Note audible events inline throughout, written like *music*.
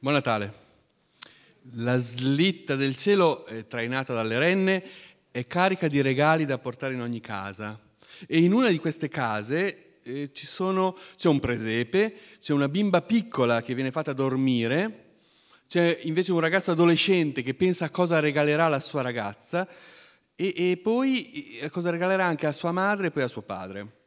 Buon Natale. La slitta del cielo, eh, trainata dalle renne, è carica di regali da portare in ogni casa. E in una di queste case eh, sono, c'è un presepe, c'è una bimba piccola che viene fatta dormire, c'è invece un ragazzo adolescente che pensa a cosa regalerà alla sua ragazza e, e poi a cosa regalerà anche a sua madre e poi a suo padre.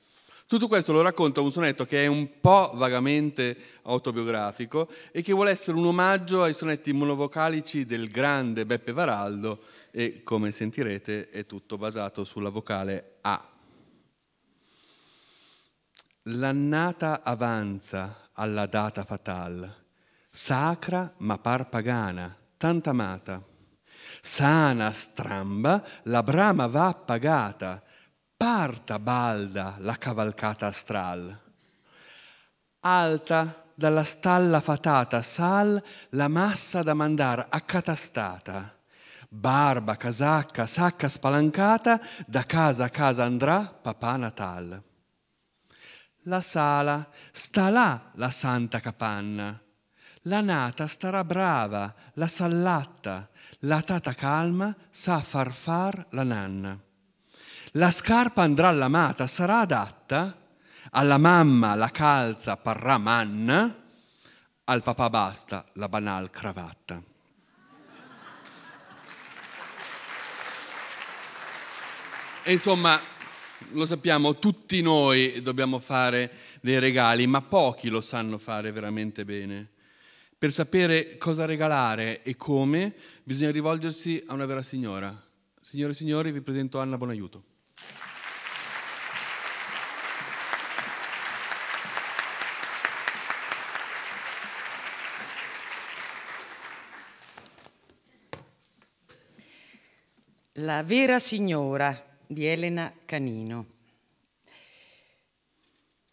Tutto questo lo racconta un sonetto che è un po' vagamente autobiografico e che vuole essere un omaggio ai sonetti monovocalici del grande Beppe Varaldo e, come sentirete, è tutto basato sulla vocale A. L'annata avanza alla data fatal, sacra ma par pagana, tanta amata. Sana, stramba, la brama va pagata, parta balda la cavalcata astral. Alta dalla stalla fatata sal la massa da mandar accatastata. Barba, casacca, sacca spalancata, da casa a casa andrà papà Natal. La sala, sta là la santa capanna. La nata starà brava, la sallatta, la tata calma sa far far la nanna. La scarpa andrà all'amata, sarà adatta? Alla mamma la calza parrà manna, al papà basta la banal cravatta. E insomma, lo sappiamo, tutti noi dobbiamo fare dei regali, ma pochi lo sanno fare veramente bene. Per sapere cosa regalare e come, bisogna rivolgersi a una vera signora. Signore e signori, vi presento Anna Bonaiuto. La vera signora di Elena Canino.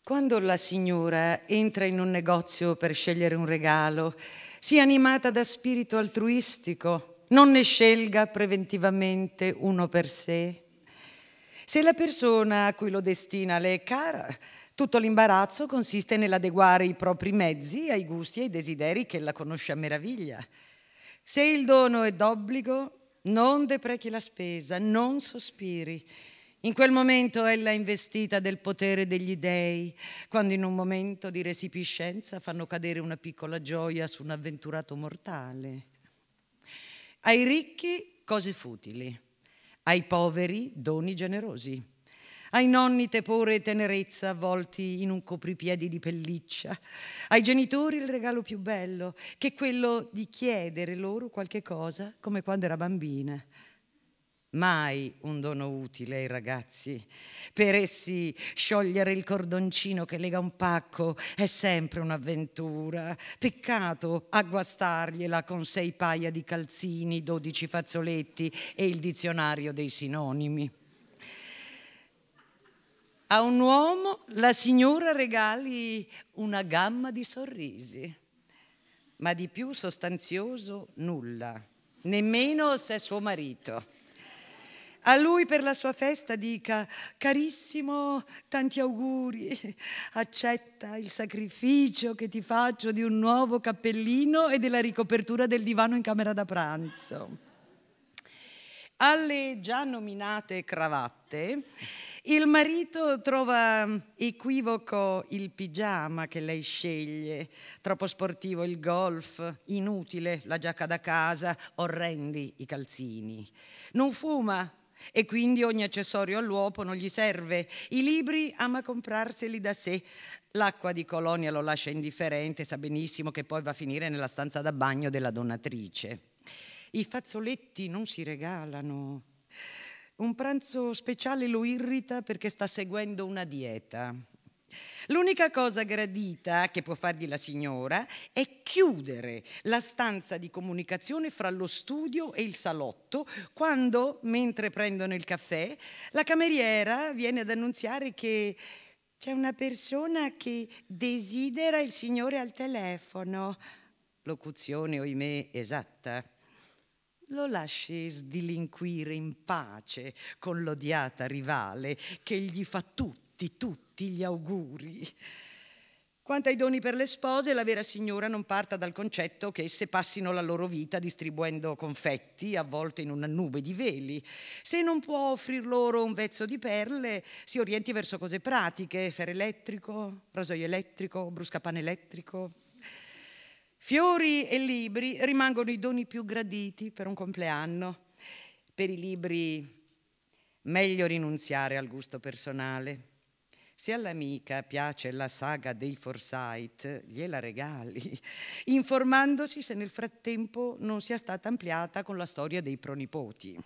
Quando la signora entra in un negozio per scegliere un regalo, sia animata da spirito altruistico, non ne scelga preventivamente uno per sé. Se la persona a cui lo destina le è cara, tutto l'imbarazzo consiste nell'adeguare i propri mezzi ai gusti e ai desideri che ella conosce a meraviglia. Se il dono è d'obbligo, non deprechi la spesa, non sospiri. In quel momento ella è investita del potere degli dèi, quando in un momento di resipiscenza fanno cadere una piccola gioia su un avventurato mortale. Ai ricchi cose futili, ai poveri doni generosi ai nonni tepore e tenerezza avvolti in un copripiedi di pelliccia, ai genitori il regalo più bello, che è quello di chiedere loro qualche cosa come quando era bambina. Mai un dono utile ai ragazzi. Per essi sciogliere il cordoncino che lega un pacco è sempre un'avventura. Peccato agguastargliela con sei paia di calzini, dodici fazzoletti e il dizionario dei sinonimi. A un uomo la signora regali una gamma di sorrisi, ma di più sostanzioso nulla, nemmeno se è suo marito. A lui per la sua festa dica, carissimo, tanti auguri, accetta il sacrificio che ti faccio di un nuovo cappellino e della ricopertura del divano in camera da pranzo. Alle già nominate cravatte il marito trova equivoco il pigiama che lei sceglie, troppo sportivo il golf, inutile la giacca da casa, orrendi i calzini. Non fuma e quindi ogni accessorio all'uopo non gli serve. I libri ama comprarseli da sé. L'acqua di colonia lo lascia indifferente, sa benissimo che poi va a finire nella stanza da bagno della donatrice. I fazzoletti non si regalano, un pranzo speciale lo irrita perché sta seguendo una dieta. L'unica cosa gradita che può fargli la signora è chiudere la stanza di comunicazione fra lo studio e il salotto quando, mentre prendono il caffè, la cameriera viene ad annunziare che c'è una persona che desidera il signore al telefono. Locuzione, oimè, esatta lo lasci sdilinquire in pace con l'odiata rivale che gli fa tutti, tutti gli auguri. Quanto ai doni per le spose, la vera signora non parta dal concetto che esse passino la loro vita distribuendo confetti avvolte in una nube di veli. Se non può offrir loro un vezzo di perle, si orienti verso cose pratiche, ferro elettrico, rasoio elettrico, bruscapane elettrico. Fiori e libri rimangono i doni più graditi per un compleanno. Per i libri meglio rinunziare al gusto personale. Se all'amica piace la saga dei Forsyth, gliela regali, *laughs* informandosi se nel frattempo non sia stata ampliata con la storia dei pronipoti.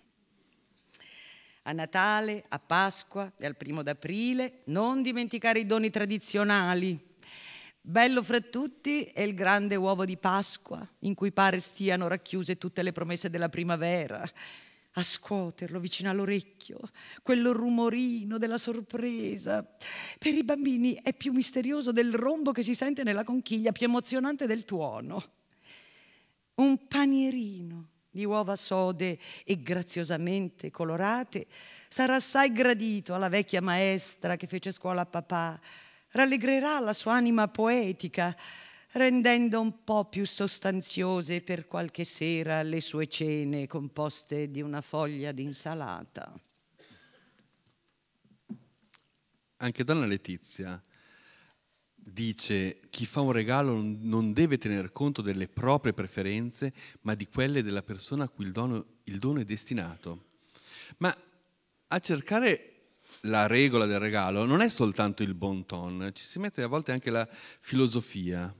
A Natale, a Pasqua e al primo d'aprile non dimenticare i doni tradizionali. Bello fra tutti è il grande uovo di Pasqua, in cui pare stiano racchiuse tutte le promesse della primavera a scuoterlo vicino all'orecchio, quello rumorino della sorpresa. Per i bambini è più misterioso del rombo che si sente nella conchiglia, più emozionante del tuono. Un panierino di uova sode e graziosamente colorate sarà assai gradito alla vecchia maestra che fece scuola a papà, rallegrerà la sua anima poetica, rendendo un po' più sostanziose per qualche sera le sue cene composte di una foglia d'insalata. Anche Donna Letizia dice chi fa un regalo non deve tener conto delle proprie preferenze, ma di quelle della persona a cui il dono, il dono è destinato. Ma a cercare la regola del regalo non è soltanto il bon ton, ci si mette a volte anche la filosofia.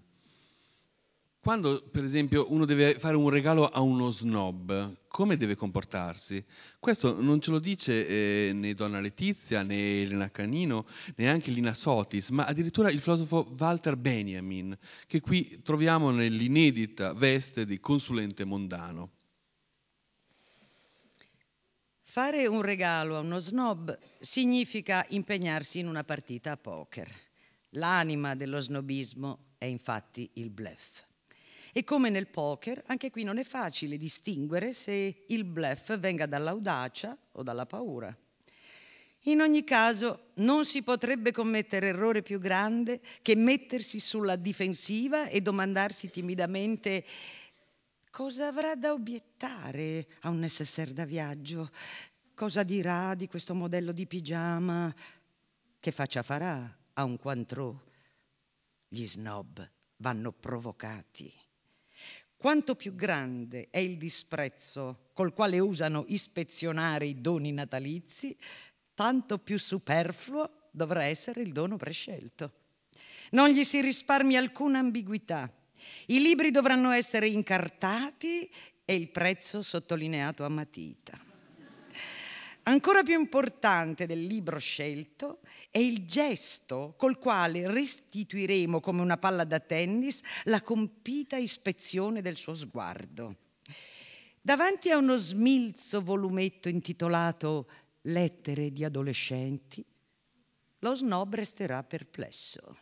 Quando, per esempio, uno deve fare un regalo a uno snob, come deve comportarsi? Questo non ce lo dice eh, né Donna Letizia, né Elena Canino, neanche Lina Sotis, ma addirittura il filosofo Walter Benjamin, che qui troviamo nell'inedita veste di consulente mondano. Fare un regalo a uno snob significa impegnarsi in una partita a poker. L'anima dello snobismo è infatti il bluff. E come nel poker, anche qui non è facile distinguere se il bluff venga dall'audacia o dalla paura. In ogni caso, non si potrebbe commettere errore più grande che mettersi sulla difensiva e domandarsi timidamente cosa avrà da obiettare a un necessaire da viaggio, cosa dirà di questo modello di pigiama, che faccia farà a un quantrò. Gli snob vanno provocati. Quanto più grande è il disprezzo col quale usano ispezionare i doni natalizi, tanto più superfluo dovrà essere il dono prescelto. Non gli si risparmia alcuna ambiguità. I libri dovranno essere incartati e il prezzo sottolineato a matita. Ancora più importante del libro scelto è il gesto col quale restituiremo come una palla da tennis la compita ispezione del suo sguardo. Davanti a uno smilzo volumetto intitolato Lettere di adolescenti, lo snob resterà perplesso.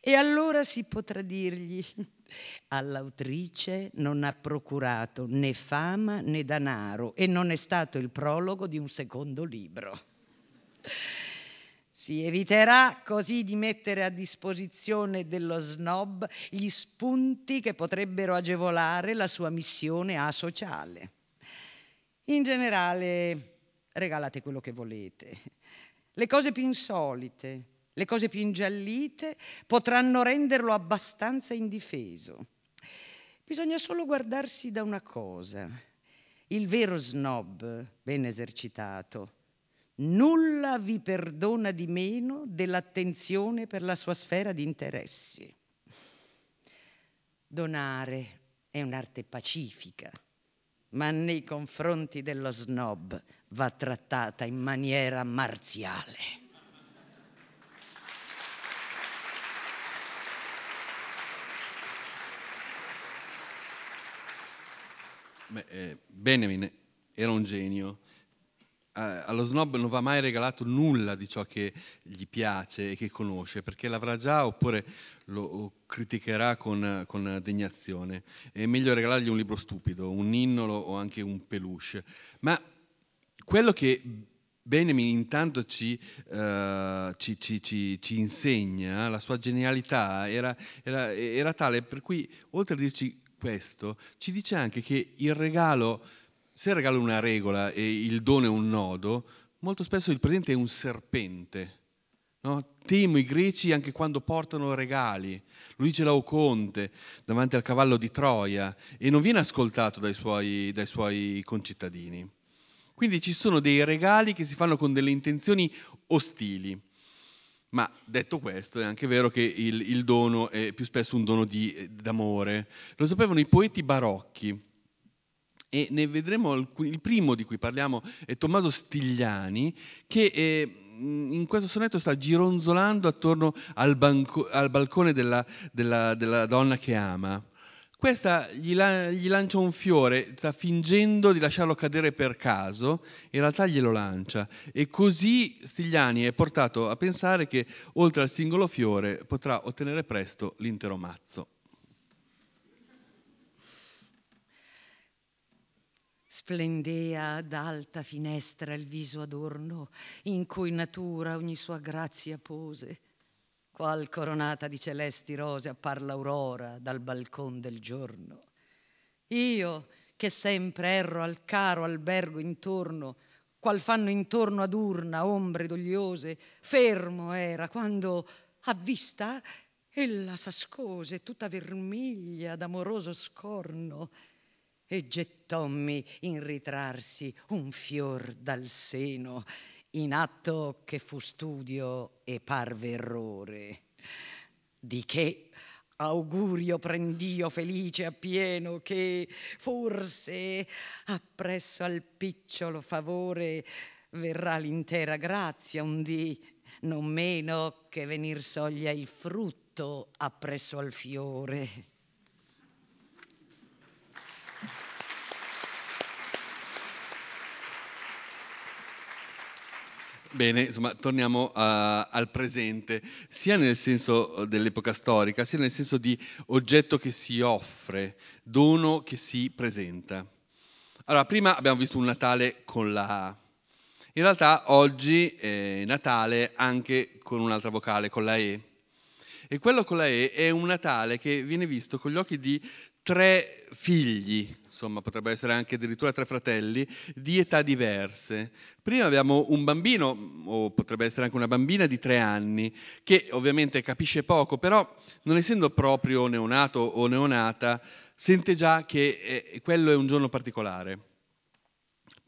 E allora si potrà dirgli, *laughs* all'autrice non ha procurato né fama né danaro e non è stato il prologo di un secondo libro. Si eviterà così di mettere a disposizione dello snob gli spunti che potrebbero agevolare la sua missione asociale. In generale, regalate quello che volete. Le cose più insolite, le cose più ingiallite potranno renderlo abbastanza indifeso. Bisogna solo guardarsi da una cosa. Il vero snob, ben esercitato, nulla vi perdona di meno dell'attenzione per la sua sfera di interessi. Donare è un'arte pacifica, ma nei confronti dello snob va trattata in maniera marziale. Beh, eh, Benjamin era un genio. Eh, allo snob non va mai regalato nulla di ciò che gli piace e che conosce, perché l'avrà già oppure lo criticherà con, con degnazione. È meglio regalargli un libro stupido, un ninnolo o anche un peluche. Ma quello che Benjamin intanto ci, uh, ci, ci, ci, insegna, la sua genialità era, era, era, tale per cui, oltre a dirci questo, ci dice anche che il regalo, se il regalo è una regola e il dono è un nodo, molto spesso il presente è un serpente. No? Temo i greci anche quando portano regali. Lo dice Laoconte davanti al cavallo di Troia e non viene ascoltato dai suoi, dai suoi concittadini. Quindi ci sono dei regali che si fanno con delle intenzioni ostili. Ma detto questo, è anche vero che il, il dono è più spesso un dono di, d'amore. Lo sapevano i poeti barocchi. E ne vedremo alcuni, il primo di cui parliamo è Tommaso Stigliani, che eh, in questo sonetto sta gironzolando attorno al, banco, al balcone della, della, della donna che ama. Questa gli, la, gli, lancia un fiore, sta fingendo di lasciarlo cadere per caso, in realtà glielo lancia. E così Stigliani è portato a pensare che oltre al singolo fiore potrà ottenere presto l'intero mazzo. Splendea d'alta finestra il viso adorno, in cui natura ogni sua grazia pose qual coronata di celesti rose appar l'aurora dal balcon del giorno. Io, che sempre erro al caro albergo intorno, qual fanno intorno ad urna ombre dogliose, fermo era quando, a vista, ella s'ascose tutta vermiglia d'amoroso scorno e gettommi in ritrarsi un fior dal seno in atto che fu studio e parve errore. Di che augurio prend'io felice appieno che forse appresso al picciolo favore verrà l'intera grazia un dì, non meno che venir soglia il frutto appresso al fiore. Bene, insomma, torniamo a, al presente, sia nel senso dell'epoca storica, sia nel senso di oggetto che si offre, dono che si presenta. Allora, prima abbiamo visto un Natale con la A. In realtà oggi è Natale anche con un'altra vocale, con la E. E quello con la E è un Natale che viene visto con gli occhi di tre figli, insomma potrebbe essere anche addirittura tre fratelli, di età diverse. Prima abbiamo un bambino, o potrebbe essere anche una bambina di tre anni, che ovviamente capisce poco, però non essendo proprio neonato o neonata, sente già che eh, quello è un giorno particolare.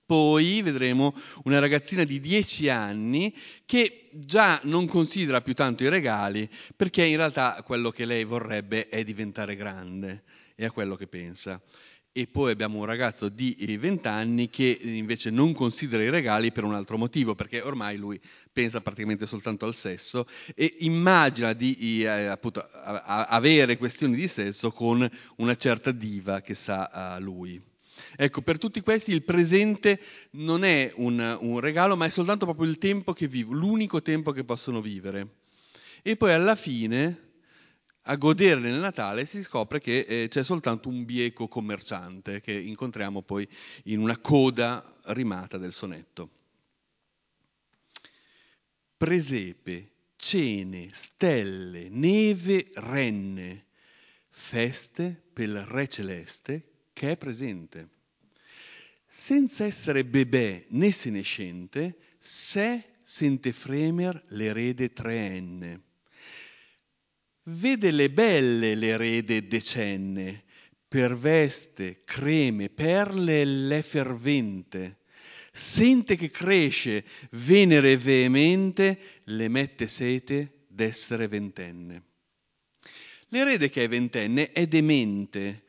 Poi vedremo una ragazzina di 10 anni che già non considera più tanto i regali perché in realtà quello che lei vorrebbe è diventare grande e a quello che pensa. E poi abbiamo un ragazzo di 20 anni che invece non considera i regali per un altro motivo, perché ormai lui pensa praticamente soltanto al sesso e immagina di eh, appunto, a, a, avere questioni di sesso con una certa diva che sa a lui. Ecco, per tutti questi il presente non è un, un regalo, ma è soltanto proprio il tempo che vivono, l'unico tempo che possono vivere. E poi alla fine a godere nel Natale si scopre che eh, c'è soltanto un bieco commerciante che incontriamo poi in una coda rimata del sonetto. Presepe, cene, stelle, neve, renne, feste per il Re Celeste che è presente. Senza essere bebè né senescente, se sente fremer l'erede treenne vede le belle l'erede decenne, per veste, creme, perle l'è fervente, sente che cresce, venere veemente, le mette sete d'essere ventenne. L'erede che è ventenne è demente,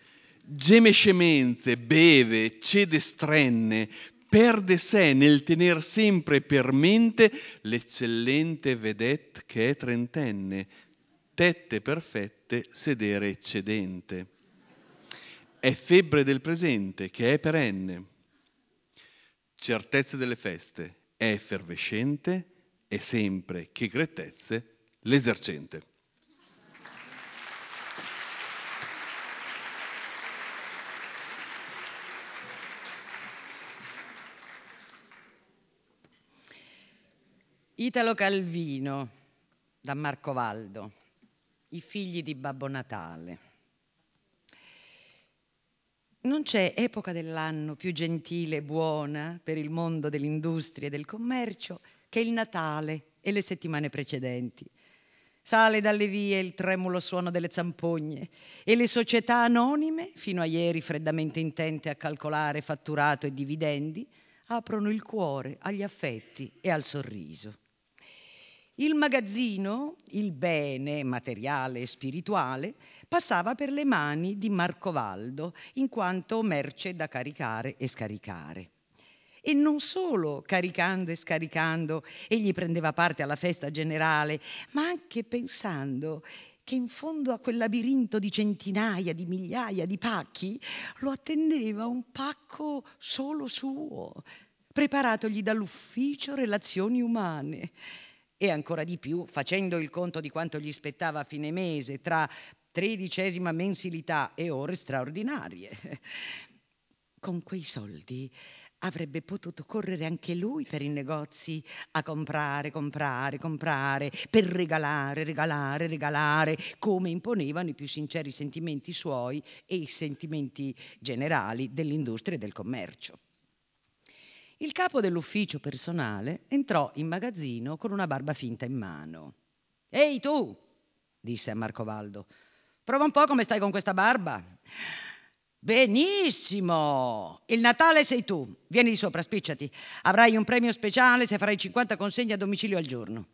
geme scemenze, beve, cede strenne, perde sé nel tener sempre per mente l'eccellente vedette che è trentenne, tette perfette, sedere eccedente. È febbre del presente che è perenne. Certezze delle feste, è effervescente e sempre che grettezze l'esercente. Italo Calvino, da Marco Valdo, I figli di Babbo Natale. Non c'è epoca dell'anno più gentile e buona per il mondo dell'industria e del commercio che il Natale e le settimane precedenti. Sale dalle vie il tremulo suono delle zampogne e le società anonime, fino a ieri freddamente intente a calcolare fatturato e dividendi, aprono il cuore agli affetti e al sorriso. Il magazzino, il bene materiale e spirituale, passava per le mani di Marcovaldo in quanto merce da caricare e scaricare. E non solo caricando e scaricando egli prendeva parte alla festa generale, ma anche pensando che in fondo a quel labirinto di centinaia, di migliaia di pacchi lo attendeva un pacco solo suo, preparatogli dall'ufficio relazioni umane e ancora di più facendo il conto di quanto gli spettava a fine mese tra tredicesima mensilità e ore straordinarie. *laughs* Con quei soldi avrebbe potuto correre anche lui per i negozi a comprare, comprare, comprare, per regalare, regalare, regalare, come imponevano i più sinceri sentimenti suoi e i sentimenti generali dell'industria e del commercio. Il capo dell'ufficio personale entrò in magazzino con una barba finta in mano. Ehi tu, disse a Marco Valdo, prova un po' come stai con questa barba. Benissimo! Il Natale sei tu. Vieni di sopra, spicciati. Avrai un premio speciale se farai 50 consegne a domicilio al giorno.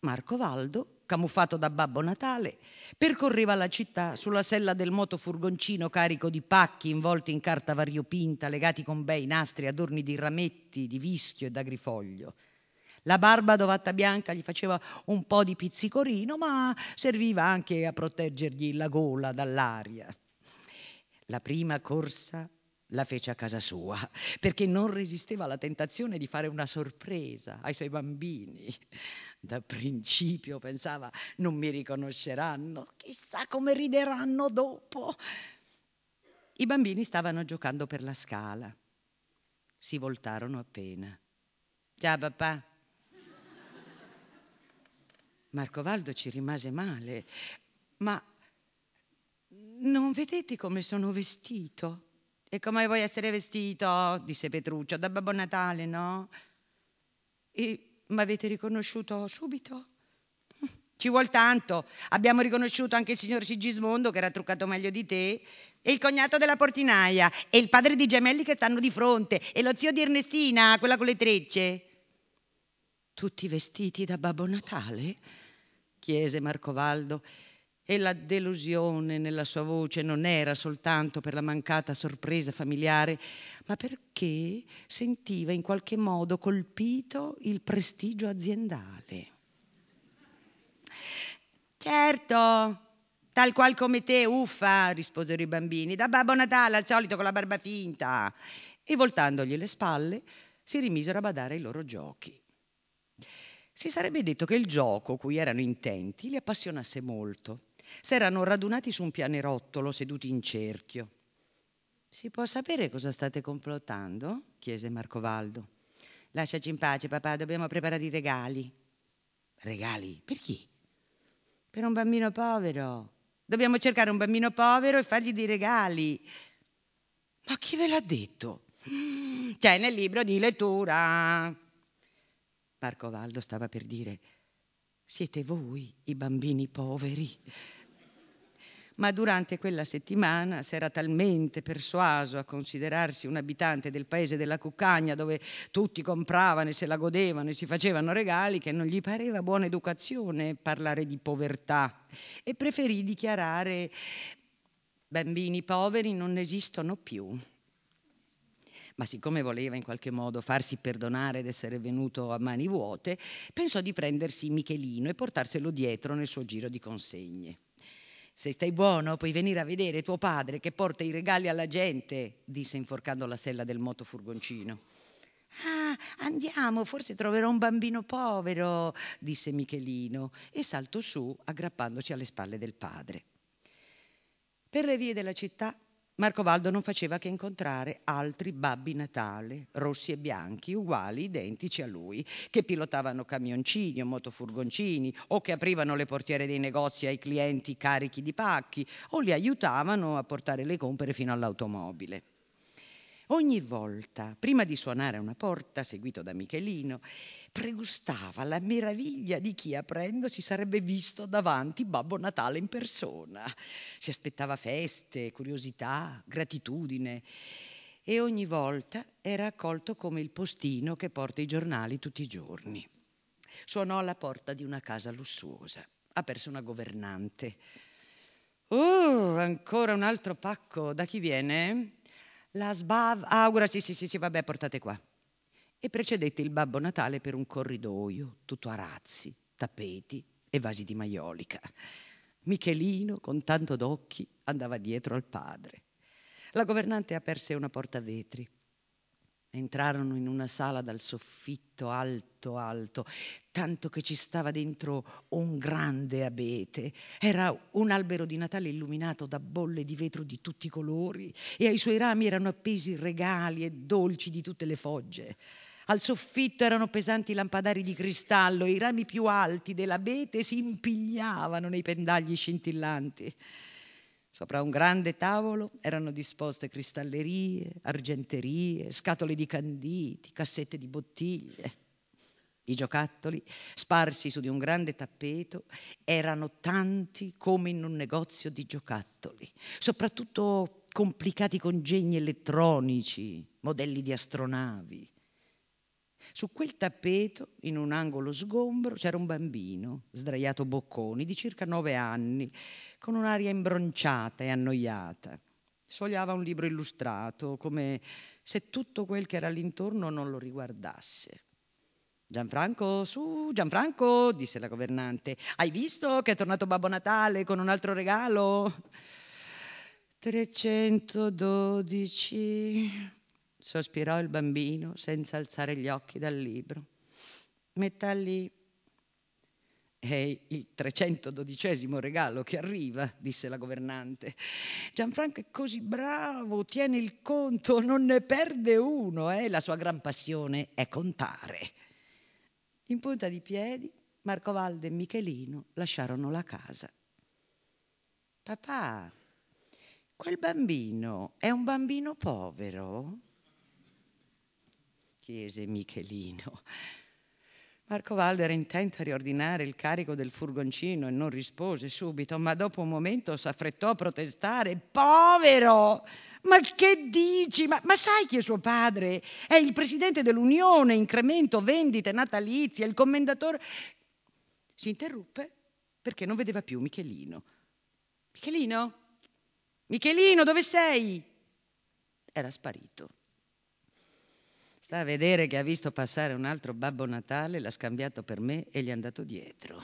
Marco Valdo, camuffato da Babbo Natale, percorreva la città sulla sella del motofurgoncino carico di pacchi involti in carta variopinta, legati con bei nastri adorni di rametti, di vischio e d'agrifoglio. La barba dovatta bianca gli faceva un po' di pizzicorino, ma serviva anche a proteggergli la gola dall'aria. La prima corsa la fece a casa sua perché non resisteva alla tentazione di fare una sorpresa ai suoi bambini. Da principio pensava non mi riconosceranno, chissà come rideranno dopo. I bambini stavano giocando per la scala. Si voltarono appena. Ciao papà. Marcovaldo ci rimase male. Ma non vedete come sono vestito? E come vuoi essere vestito? disse Petruccio. Da Babbo Natale, no? E mi avete riconosciuto subito? Ci vuol tanto. Abbiamo riconosciuto anche il signor Sigismondo, che era truccato meglio di te, e il cognato della portinaia, e il padre di gemelli che stanno di fronte, e lo zio di Ernestina, quella con le trecce. Tutti vestiti da Babbo Natale? chiese Marcovaldo e la delusione nella sua voce non era soltanto per la mancata sorpresa familiare, ma perché sentiva in qualche modo colpito il prestigio aziendale. Certo, tal qual come te, uffa, risposero i bambini, da Babbo Natale al solito con la barba finta. E voltandogli le spalle, si rimisero a badare ai loro giochi. Si sarebbe detto che il gioco cui erano intenti li appassionasse molto S'erano radunati su un pianerottolo, seduti in cerchio. Si può sapere cosa state complottando? chiese Marcovaldo. Lasciaci in pace, papà, dobbiamo preparare i regali. Regali? Per chi? Per un bambino povero. Dobbiamo cercare un bambino povero e fargli dei regali. Ma chi ve l'ha detto? C'è nel libro di lettura. Marcovaldo stava per dire: Siete voi i bambini poveri ma durante quella settimana si era talmente persuaso a considerarsi un abitante del paese della Cuccagna dove tutti compravano e se la godevano e si facevano regali che non gli pareva buona educazione parlare di povertà e preferì dichiarare bambini poveri non esistono più. Ma siccome voleva in qualche modo farsi perdonare d'essere venuto a mani vuote, pensò di prendersi Michelino e portarselo dietro nel suo giro di consegne. Se stai buono, puoi venire a vedere tuo padre che porta i regali alla gente, disse inforcando la sella del motofurgoncino. Ah, andiamo, forse troverò un bambino povero, disse Michelino e saltò su aggrappandosi alle spalle del padre. Per le vie della città Marcovaldo non faceva che incontrare altri babbi Natale, rossi e bianchi, uguali, identici a lui, che pilotavano camioncini o motofurgoncini, o che aprivano le portiere dei negozi ai clienti carichi di pacchi, o li aiutavano a portare le compere fino all'automobile. Ogni volta, prima di suonare a una porta, seguito da Michelino, pregustava la meraviglia di chi aprendo si sarebbe visto davanti Babbo Natale in persona. Si aspettava feste, curiosità, gratitudine e ogni volta era accolto come il postino che porta i giornali tutti i giorni. Suonò alla porta di una casa lussuosa. Aperse una governante. Oh, ancora un altro pacco. Da chi viene? La sbav... Augura, sì, sì, sì, sì, vabbè, portate qua. E precedette il Babbo Natale per un corridoio, tutto a razzi, tappeti e vasi di maiolica. Michelino, con tanto d'occhi, andava dietro al padre. La governante aperse una porta a vetri Entrarono in una sala dal soffitto alto, alto, tanto che ci stava dentro un grande abete. Era un albero di Natale illuminato da bolle di vetro di tutti i colori e ai suoi rami erano appesi regali e dolci di tutte le fogge. Al soffitto erano pesanti lampadari di cristallo e i rami più alti dell'abete si impigliavano nei pendagli scintillanti. Sopra un grande tavolo erano disposte cristallerie, argenterie, scatole di canditi, cassette di bottiglie. I giocattoli, sparsi su di un grande tappeto, erano tanti come in un negozio di giocattoli, soprattutto complicati congegni elettronici, modelli di astronavi. Su quel tappeto, in un angolo sgombro, c'era un bambino, sdraiato bocconi, di circa nove anni, con un'aria imbronciata e annoiata. Sfogliava un libro illustrato, come se tutto quel che era all'intorno non lo riguardasse. Gianfranco, su, Gianfranco, disse la governante, hai visto che è tornato Babbo Natale con un altro regalo? 312, sospirò il bambino senza alzare gli occhi dal libro. Metta lì. È il 312 regalo che arriva, disse la governante. Gianfranco è così bravo, tiene il conto, non ne perde uno, eh? la sua gran passione è contare. In punta di piedi, Marcovaldo e Michelino lasciarono la casa. Papà, quel bambino è un bambino povero? chiese Michelino. Marco Valdo era intento a riordinare il carico del furgoncino e non rispose subito, ma dopo un momento s'affrettò a protestare. Povero! Ma che dici? Ma, ma, sai chi è suo padre? È il presidente dell'Unione, incremento, vendite, natalizie, il commendatore. Si interruppe perché non vedeva più Michelino. Michelino? Michelino, dove sei? Era sparito. Sta a vedere che ha visto passare un altro Babbo Natale, l'ha scambiato per me e gli è andato dietro.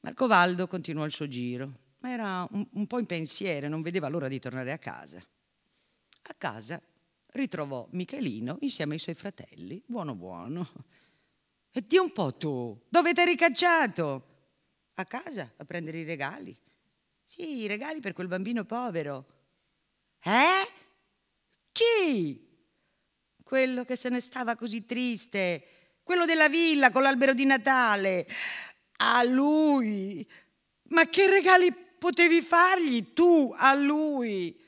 Marco Valdo continuò il suo giro, ma era un, un po' in pensiero, non vedeva l'ora di tornare a casa. A casa ritrovò Michelino insieme ai suoi fratelli, buono buono. E di un po' tu, dove ti eri cacciato? A casa, a prendere i regali. Sì, i regali per quel bambino povero. Eh? Chi? Quello che se ne stava così triste, quello della villa con l'albero di Natale. A lui. Ma che regali potevi fargli tu a lui?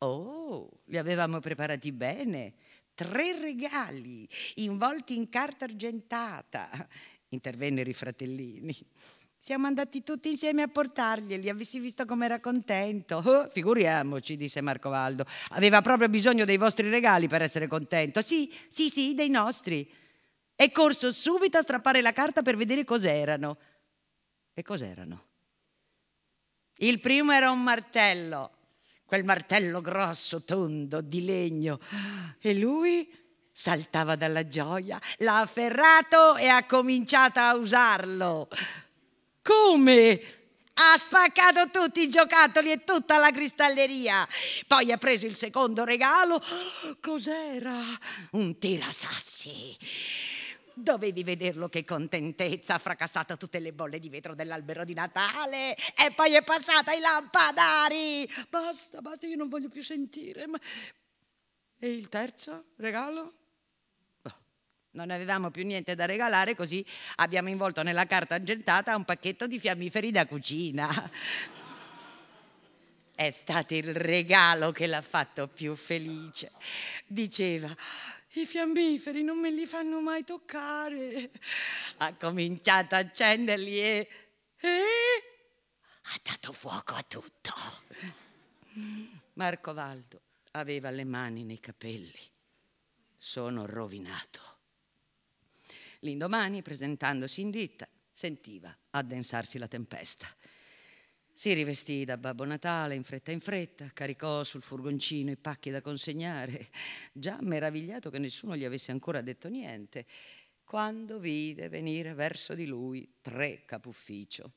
Oh, li avevamo preparati bene. Tre regali, involti in carta argentata. Intervennero i fratellini. Siamo andati tutti insieme a portarglieli, avessi visto com'era contento. Oh, figuriamoci, disse Marco Valdo. Aveva proprio bisogno dei vostri regali per essere contento. Sì, sì, sì, dei nostri. È corso subito a strappare la carta per vedere cos'erano. E cos'erano? Il primo era un martello, quel martello grosso, tondo, di legno. E lui saltava dalla gioia, l'ha afferrato e ha cominciato a usarlo. Come? Ha spaccato tutti i giocattoli e tutta la cristalleria. Poi ha preso il secondo regalo. Cos'era? Un tirasassi. Dovevi vederlo che contentezza, ha fracassato tutte le bolle di vetro dell'albero di Natale e poi è passata ai lampadari. Basta, basta, io non voglio più sentire. Ma... E il terzo regalo? Non avevamo più niente da regalare, così abbiamo involto nella carta argentata un pacchetto di fiammiferi da cucina. *laughs* È stato il regalo che l'ha fatto più felice. Diceva, i fiammiferi non me li fanno mai toccare. Ha cominciato a accenderli e... e... ha dato fuoco a tutto. Marco Valdo aveva le mani nei capelli. Sono rovinato. L'indomani, presentandosi in ditta, sentiva addensarsi la tempesta. Si rivestì da Babbo Natale in fretta in fretta, caricò sul furgoncino i pacchi da consegnare, già meravigliato che nessuno gli avesse ancora detto niente, quando vide venire verso di lui tre capufficio,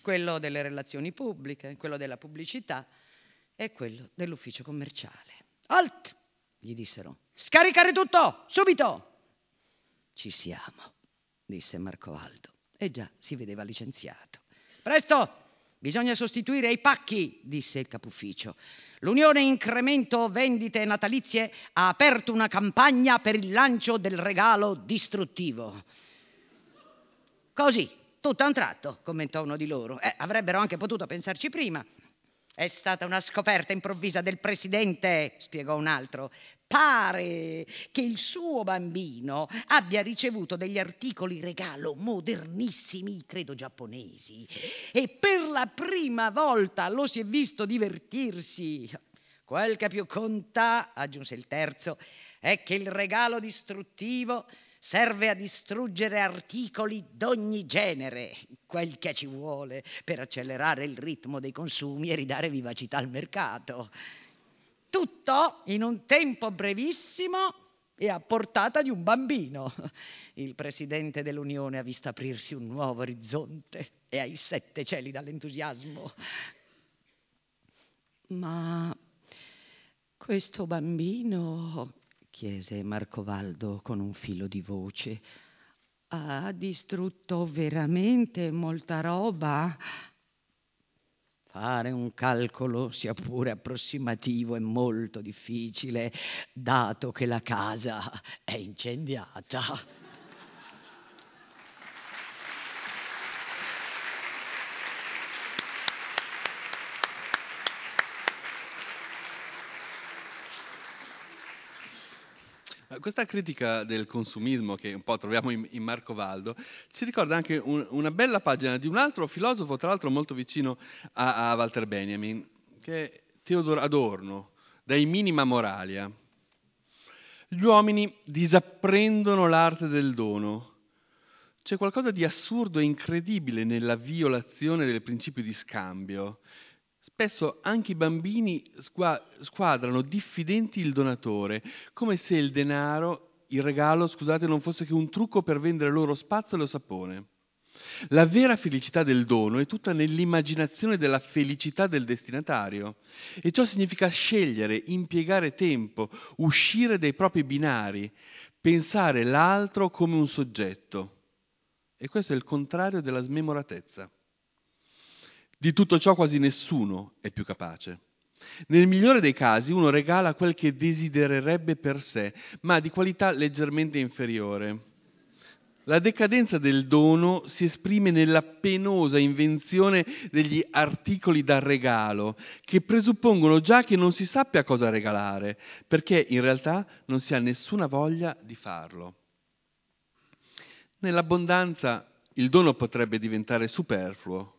quello delle relazioni pubbliche, quello della pubblicità e quello dell'ufficio commerciale. Alt! gli dissero. Scaricare tutto, subito! Ci siamo, disse Marco Aldo, e già si vedeva licenziato. Presto! Bisogna sostituire i pacchi, disse il capufficio. L'Unione Incremento Vendite Natalizie ha aperto una campagna per il lancio del regalo distruttivo. Così, tutto a un tratto, commentò uno di loro. Eh, avrebbero anche potuto pensarci prima. È stata una scoperta improvvisa del presidente, spiegò un altro. Pare che il suo bambino abbia ricevuto degli articoli regalo modernissimi, credo giapponesi, e per la prima volta lo si è visto divertirsi. Quel che più conta, aggiunse il terzo, è che il regalo distruttivo serve a distruggere articoli d'ogni genere, quel che ci vuole per accelerare il ritmo dei consumi e ridare vivacità al mercato. Tutto in un tempo brevissimo e a portata di un bambino. Il presidente dell'Unione ha visto aprirsi un nuovo orizzonte e ai sette cieli dall'entusiasmo. Ma questo bambino chiese Marcovaldo con un filo di voce. Ha distrutto veramente molta roba? Fare un calcolo, sia pure approssimativo, è molto difficile, dato che la casa è incendiata. Questa critica del consumismo che un po' troviamo in, in Marco Valdo ci ricorda anche un, una bella pagina di un altro filosofo, tra l'altro molto vicino a, a Walter Benjamin, che è Theodor Adorno, dai Minima Moralia. Gli uomini disapprendono l'arte del dono. C'è qualcosa di assurdo e incredibile nella violazione del principio di scambio. Spesso anche i bambini squadrano diffidenti il donatore, come se il denaro, il regalo, scusate, non fosse che un trucco per vendere loro spazzolo o sapone. La vera felicità del dono è tutta nell'immaginazione della felicità del destinatario e ciò significa scegliere, impiegare tempo, uscire dai propri binari, pensare l'altro come un soggetto. E questo è il contrario della smemoratezza. Di tutto ciò quasi nessuno è più capace. Nel migliore dei casi uno regala quel che desidererebbe per sé, ma di qualità leggermente inferiore. La decadenza del dono si esprime nella penosa invenzione degli articoli da regalo, che presuppongono già che non si sappia cosa regalare, perché in realtà non si ha nessuna voglia di farlo. Nell'abbondanza il dono potrebbe diventare superfluo,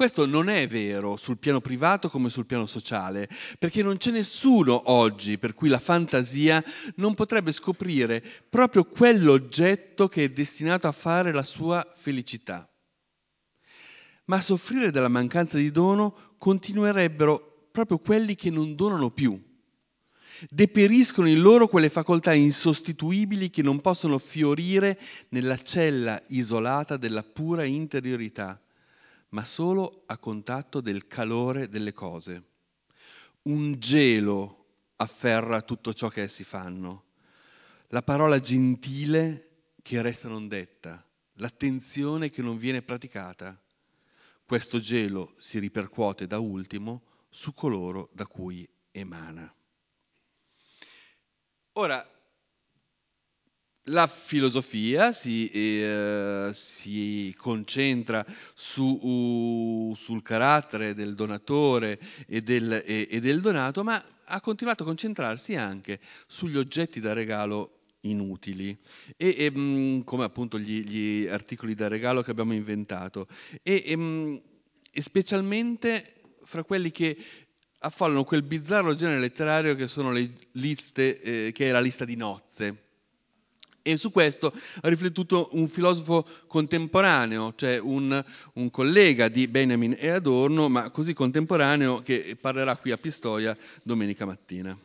questo non è vero sul piano privato come sul piano sociale, perché non c'è nessuno oggi per cui la fantasia non potrebbe scoprire proprio quell'oggetto che è destinato a fare la sua felicità. Ma a soffrire della mancanza di dono continuerebbero proprio quelli che non donano più. Deperiscono in loro quelle facoltà insostituibili che non possono fiorire nella cella isolata della pura interiorità ma solo a contatto del calore delle cose. Un gelo afferra tutto ciò che essi fanno. La parola gentile che resta non detta, l'attenzione che non viene praticata. Questo gelo si ripercuote da ultimo su coloro da cui emana. Ora, la filosofia si, eh, si concentra su, uh, sul carattere del donatore e del, e, e del donato, ma ha continuato a concentrarsi anche sugli oggetti da regalo inutili, e, e mh, come appunto gli, gli, articoli da regalo che abbiamo inventato, e, e, mh, e specialmente fra quelli che affollano quel bizzarro genere letterario che sono le liste, eh, che è la lista di nozze. E su questo ha riflettuto un filosofo contemporaneo, cioè un, un, collega di Benjamin e Adorno, ma così contemporaneo che parlerà qui a Pistoia domenica mattina.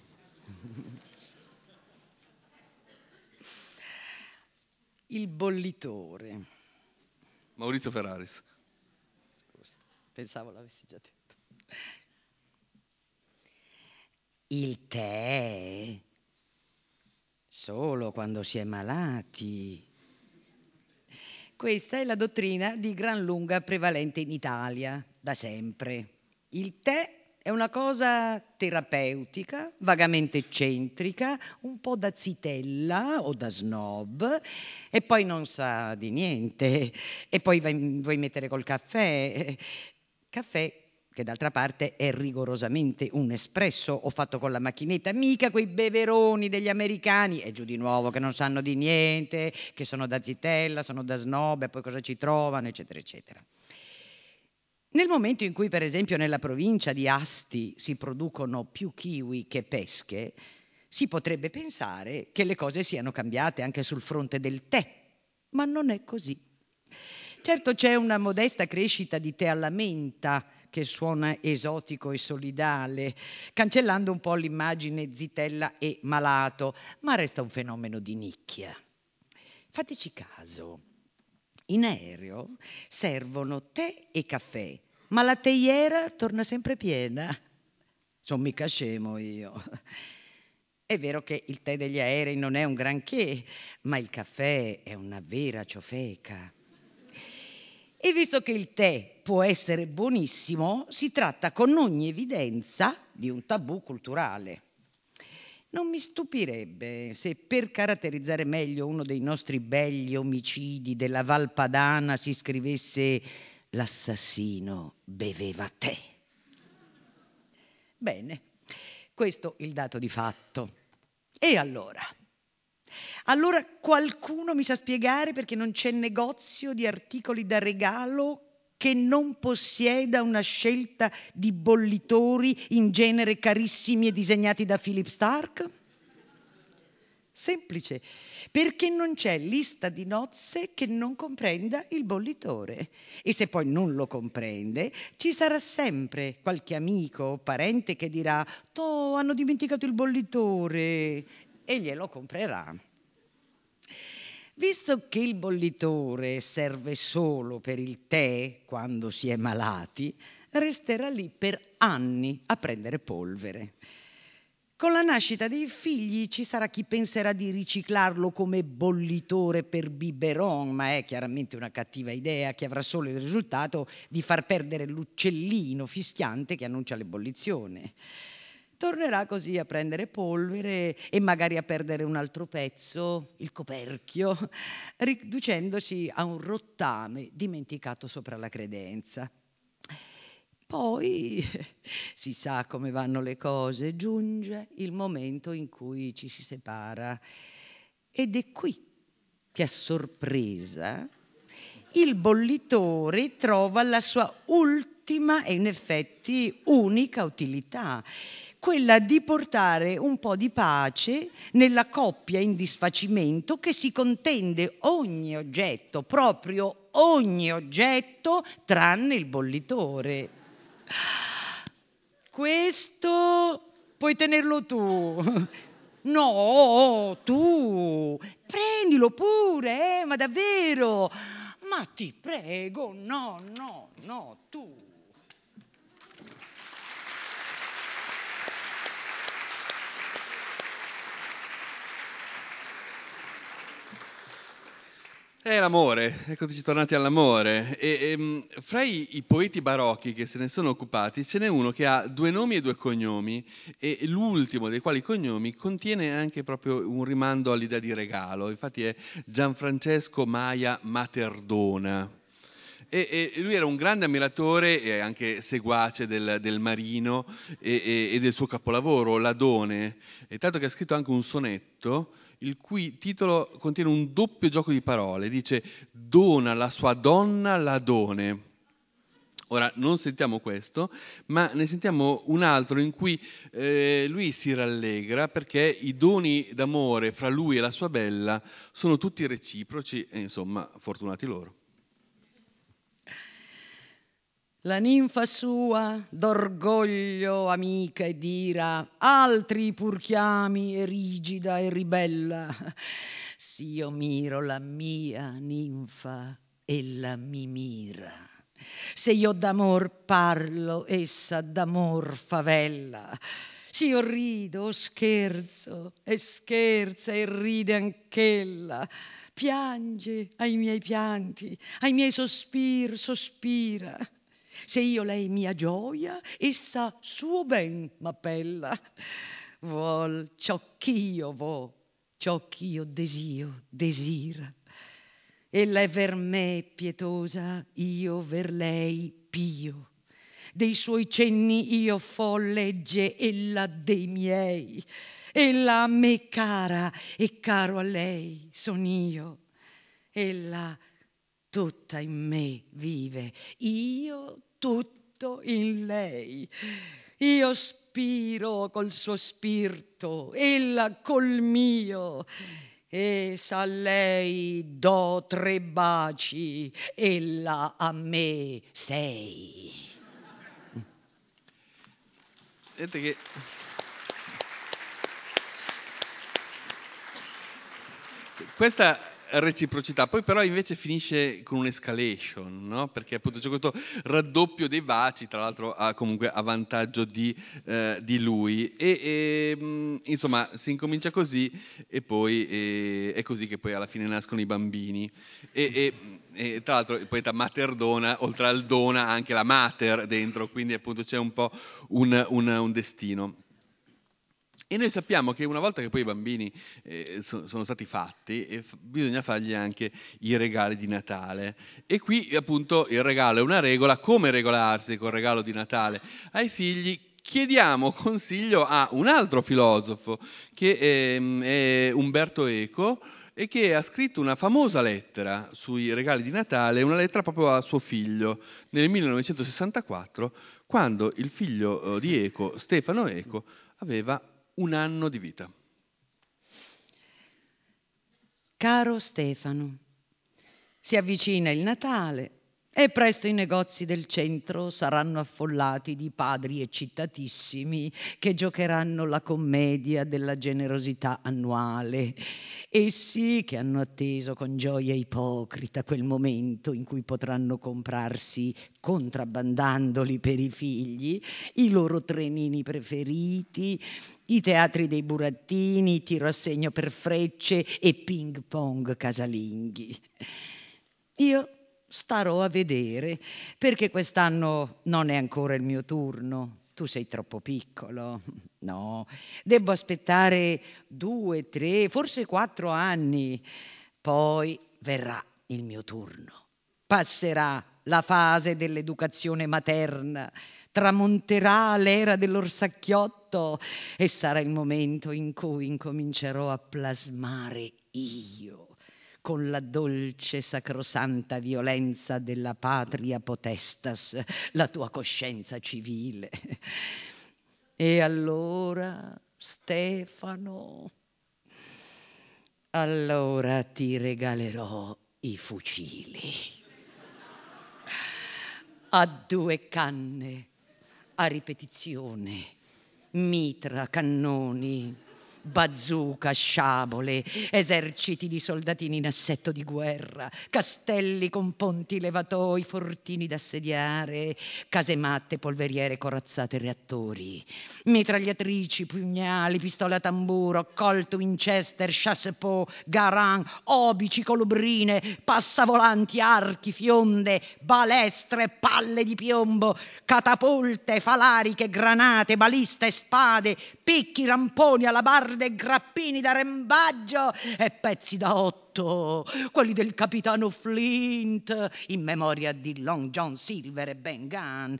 Il bollitore. Maurizio Ferraris. Scusa, pensavo l'avessi già detto. Il tè solo quando si è malati. Questa è la dottrina di gran lunga prevalente in Italia da sempre. Il tè è una cosa terapeutica, vagamente eccentrica, un po' da zitella o da snob, e poi non sa di niente, e poi vuoi mettere col caffè. Caffè che d'altra parte è rigorosamente un espresso ho fatto con la macchinetta, mica quei beveroni degli americani, e giù di nuovo che non sanno di niente, che sono da zitella, sono da snob e poi cosa ci trovano, eccetera, eccetera. Nel momento in cui, per esempio, nella provincia di Asti si producono più kiwi che pesche, si potrebbe pensare che le cose siano cambiate anche sul fronte del tè, ma non è così. Certo c'è una modesta crescita di tè alla menta, che suona esotico e solidale, cancellando un po' l'immagine zitella e malato, ma resta un fenomeno di nicchia. Fateci caso, in aereo servono tè e caffè, ma la teiera torna sempre piena. Sono mica scemo io. È vero che il tè degli aerei non è un granché, ma il caffè è una vera ciofeca. E visto che il tè può essere buonissimo, si tratta con ogni evidenza di un tabù culturale. Non mi stupirebbe se per caratterizzare meglio uno dei nostri begli omicidi della Valpadana si scrivesse l'assassino beveva tè. Bene, questo il dato di fatto. E allora? Allora qualcuno mi sa spiegare perché non c'è negozio di articoli da regalo che non possieda una scelta di bollitori in genere carissimi e disegnati da Philip Stark? Semplice, perché non c'è lista di nozze che non comprenda il bollitore. E se poi non lo comprende, ci sarà sempre qualche amico o parente che dirà: Toh, hanno dimenticato il bollitore e glielo comprerà. Visto che il bollitore serve solo per il tè quando si è malati, resterà lì per anni a prendere polvere. Con la nascita dei figli ci sarà chi penserà di riciclarlo come bollitore per biberon, ma è chiaramente una cattiva idea che avrà solo il risultato di far perdere l'uccellino fischiante che annuncia l'ebollizione tornerà così a prendere polvere e magari a perdere un altro pezzo, il coperchio, *laughs* riducendosi a un rottame dimenticato sopra la credenza. Poi *laughs* si sa come vanno le cose, giunge il momento in cui ci si separa ed è qui che a sorpresa il bollitore trova la sua ultima e in effetti unica utilità, quella di portare un po' di pace nella coppia in disfacimento che si contende ogni oggetto, proprio ogni oggetto, tranne il bollitore. Questo puoi tenerlo tu. No, tu, prendilo pure, eh, ma davvero. Ma ti prego, no, no, no, tu. È l'amore, ecco ci tornati all'amore. E, e, ehm, fra i, i, poeti barocchi che se ne sono occupati ce n'è uno che ha due nomi e due cognomi e l'ultimo dei quali cognomi contiene anche proprio un rimando all'idea di regalo. Infatti è Gianfrancesco Maia Materdona. E, e lui era un grande ammiratore e anche seguace del, del Marino e, e, del suo capolavoro, L'Adone, e tanto che ha scritto anche un sonetto il cui titolo contiene un doppio gioco di parole, dice dona la sua donna l'adone. Ora non sentiamo questo, ma ne sentiamo un altro in cui eh, lui si rallegra perché i doni d'amore fra lui e la sua bella sono tutti reciproci e insomma fortunati loro. La ninfa sua, d'orgoglio amica e d'ira, altri pur chiami e rigida e ribella. *laughs* S'io miro la mia ninfa, ella mi mira. Se io d'amor parlo, essa d'amor favella. S'io rido, scherzo, e scherza e ride anch'ella. Piange ai miei pianti, ai miei sospir, sospira se io lei mia gioia, essa suo ben m'appella. Vuol ciò ch'io vo, ciò ch'io desio, desira. Ella è ver me pietosa, io ver lei pio. Dei suoi cenni io fo legge, ella dei miei. Ella a me cara e caro a lei son io. Ella tutta in me vive, io tutto in lei. Io spiro col suo spirito, ella col mio. E sa lei do tre baci, ella a me sei. Vedete che questa reciprocità. Poi però invece finisce con un'escalation, no? perché appunto c'è questo raddoppio dei baci, tra l'altro ha comunque a vantaggio di, eh, di lui. E, e, mm, insomma si incomincia così e poi e, è così che poi alla fine nascono i bambini. E, tra l'altro il poeta Materdona, oltre al dona, anche la mater dentro, quindi appunto c'è un po' un, un, un destino. E noi sappiamo che una volta che poi i bambini eh, so, sono stati fatti, eh, bisogna fargli anche i regali di Natale. E qui appunto il regalo è una regola, come regolarsi col regalo di Natale ai figli? Chiediamo consiglio a un altro filosofo che ehm, è Umberto Eco e che ha scritto una famosa lettera sui regali di Natale, una lettera proprio a suo figlio nel 1964, quando il figlio eh, di Eco, Stefano Eco, aveva un anno di vita. Caro Stefano, si avvicina il Natale e presto i negozi del centro saranno affollati di padri eccitatissimi che giocheranno la commedia della generosità annuale. Essi che hanno atteso con gioia ipocrita quel momento in cui potranno comprarsi, contrabbandandoli per i figli, i loro trenini preferiti, i teatri dei burattini, tiro a segno per frecce e ping pong casalinghi. Io starò a vedere, perché quest'anno non è ancora il mio turno. Tu sei troppo piccolo. *laughs* No, devo aspettare due, tre, forse quattro anni. Poi verrà il mio turno. Passerà la fase dell'educazione materna, tramonterà l'era dell'orsacchiotto e sarà il momento in cui incomincerò a plasmare io con la dolce sacrosanta violenza della patria potestas, la tua coscienza civile. E allora, Stefano, allora ti regalerò i fucili. A due canne, a ripetizione, mitra, cannoni, bazooka, sciabole, eserciti di soldatini in assetto di guerra, castelli con ponti levatoi, fortini da assediare, casematte, polveriere, corazzate, reattori, mitragliatrici, pugnali, pistole a tamburo, Colt, Winchester, chassepot, Garan, obici, colubrine, passavolanti, archi, fionde, balestre, palle di piombo, catapulte, falariche, granate, baliste, spade, picchi, ramponi, alabarde, grappini da rembaggio e pezzi da otto, quelli del capitano Flint, in memoria di Long John Silver e Ben Gunn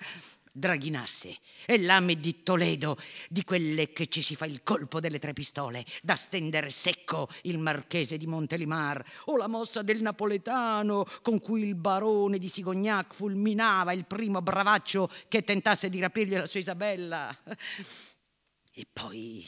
draghinasse e lame di Toledo, di quelle che ci si fa il colpo delle tre pistole, da stendere secco il marchese di Montelimar, o la mossa del napoletano con cui il barone di Sigognac fulminava il primo bravaccio che tentasse di rapirgli la sua Isabella. E poi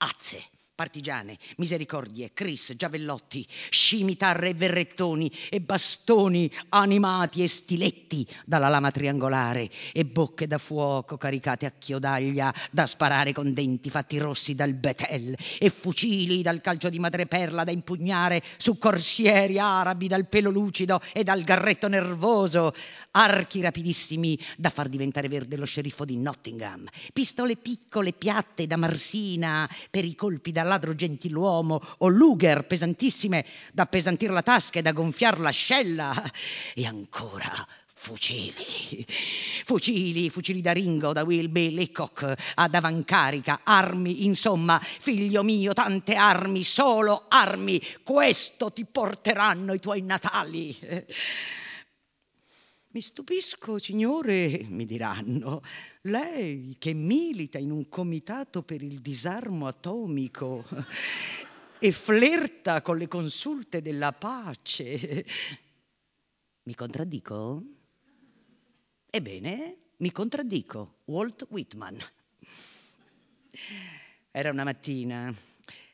Atze. Partigiane, misericordie, Cris, giavellotti, scimitarre e verrettoni e bastoni animati e stiletti dalla lama triangolare e bocche da fuoco caricate a chiodaglia da sparare con denti fatti rossi dal betel e fucili dal calcio di madreperla da impugnare su corsieri arabi dal pelo lucido e dal garretto nervoso, archi rapidissimi da far diventare verde lo sceriffo di Nottingham, pistole piccole piatte da marsina per i colpi da ladro gentiluomo o Luger pesantissime da appesantir la tasca e da gonfiar l'ascella e ancora fucili, fucili, fucili da Ringo, da Wilby Leacock ad avancarica, armi, insomma, figlio mio, tante armi, solo armi, questo ti porteranno i tuoi natali. Mi stupisco, signore, mi diranno, lei che milita in un comitato per il disarmo atomico *laughs* e flirta con le consulte della pace. Mi contraddico? Ebbene, mi contraddico. Walt Whitman. Era una mattina.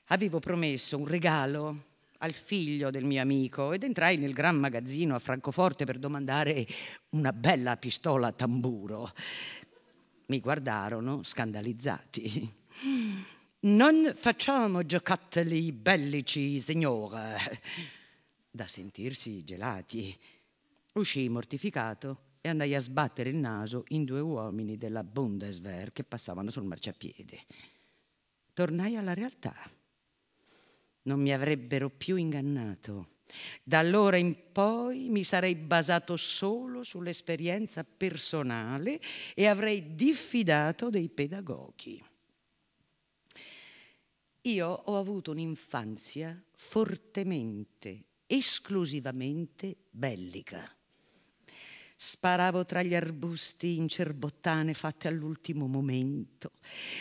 Avevo promesso un regalo al figlio del mio amico ed entrai nel gran magazzino a Francoforte per domandare una bella pistola tamburo. Mi guardarono scandalizzati. Non facciamo giocattoli bellici, signore. Da sentirsi gelati. Uscii mortificato e andai a sbattere il naso in due uomini della Bundeswehr che passavano sul marciapiede. Tornai alla realtà non mi avrebbero più ingannato. Da allora in poi mi sarei basato solo sull'esperienza personale e avrei diffidato dei pedagoghi. Io ho avuto un'infanzia fortemente, esclusivamente bellica. Sparavo tra gli arbusti in cerbottane fatte all'ultimo momento.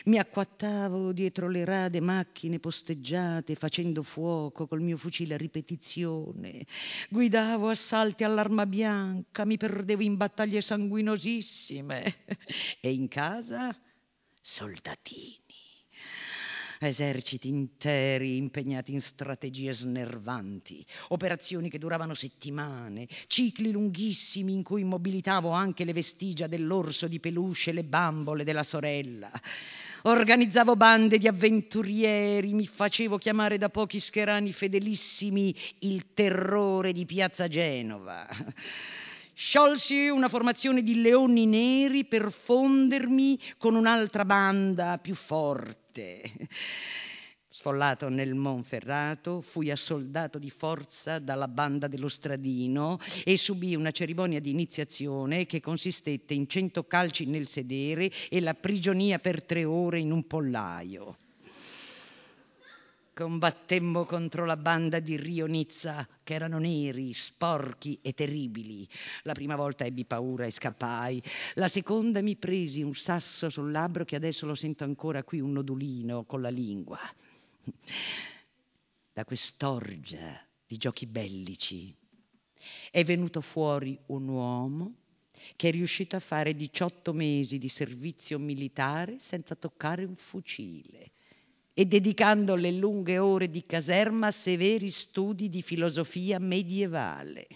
Mi acquattavo dietro le rade macchine posteggiate facendo fuoco col mio fucile a ripetizione. Guidavo assalti all'arma bianca, mi perdevo in battaglie sanguinosissime. E in casa soldatini eserciti interi impegnati in strategie snervanti, operazioni che duravano settimane, cicli lunghissimi in cui mobilitavo anche le vestigia dell'orso di peluche e le bambole della sorella. Organizzavo bande di avventurieri, mi facevo chiamare da pochi scherani fedelissimi il terrore di Piazza Genova. Sciolsi una formazione di leoni neri per fondermi con un'altra banda più forte. Sfollato nel Monferrato, fui assoldato di forza dalla banda dello Stradino e subì una cerimonia di iniziazione che consistette in cento calci nel sedere e la prigionia per tre ore in un pollaio. Combattemmo contro la banda di Rio Nizza, che erano neri, sporchi e terribili. La prima volta ebbi paura e scappai. La seconda mi presi un sasso sul labbro che adesso lo sento ancora qui, un nodulino con la lingua. Da quest'orgia di giochi bellici è venuto fuori un uomo che è riuscito a fare 18 mesi di servizio militare senza toccare un fucile e dedicando le lunghe ore di caserma a severi studi di filosofia medievale.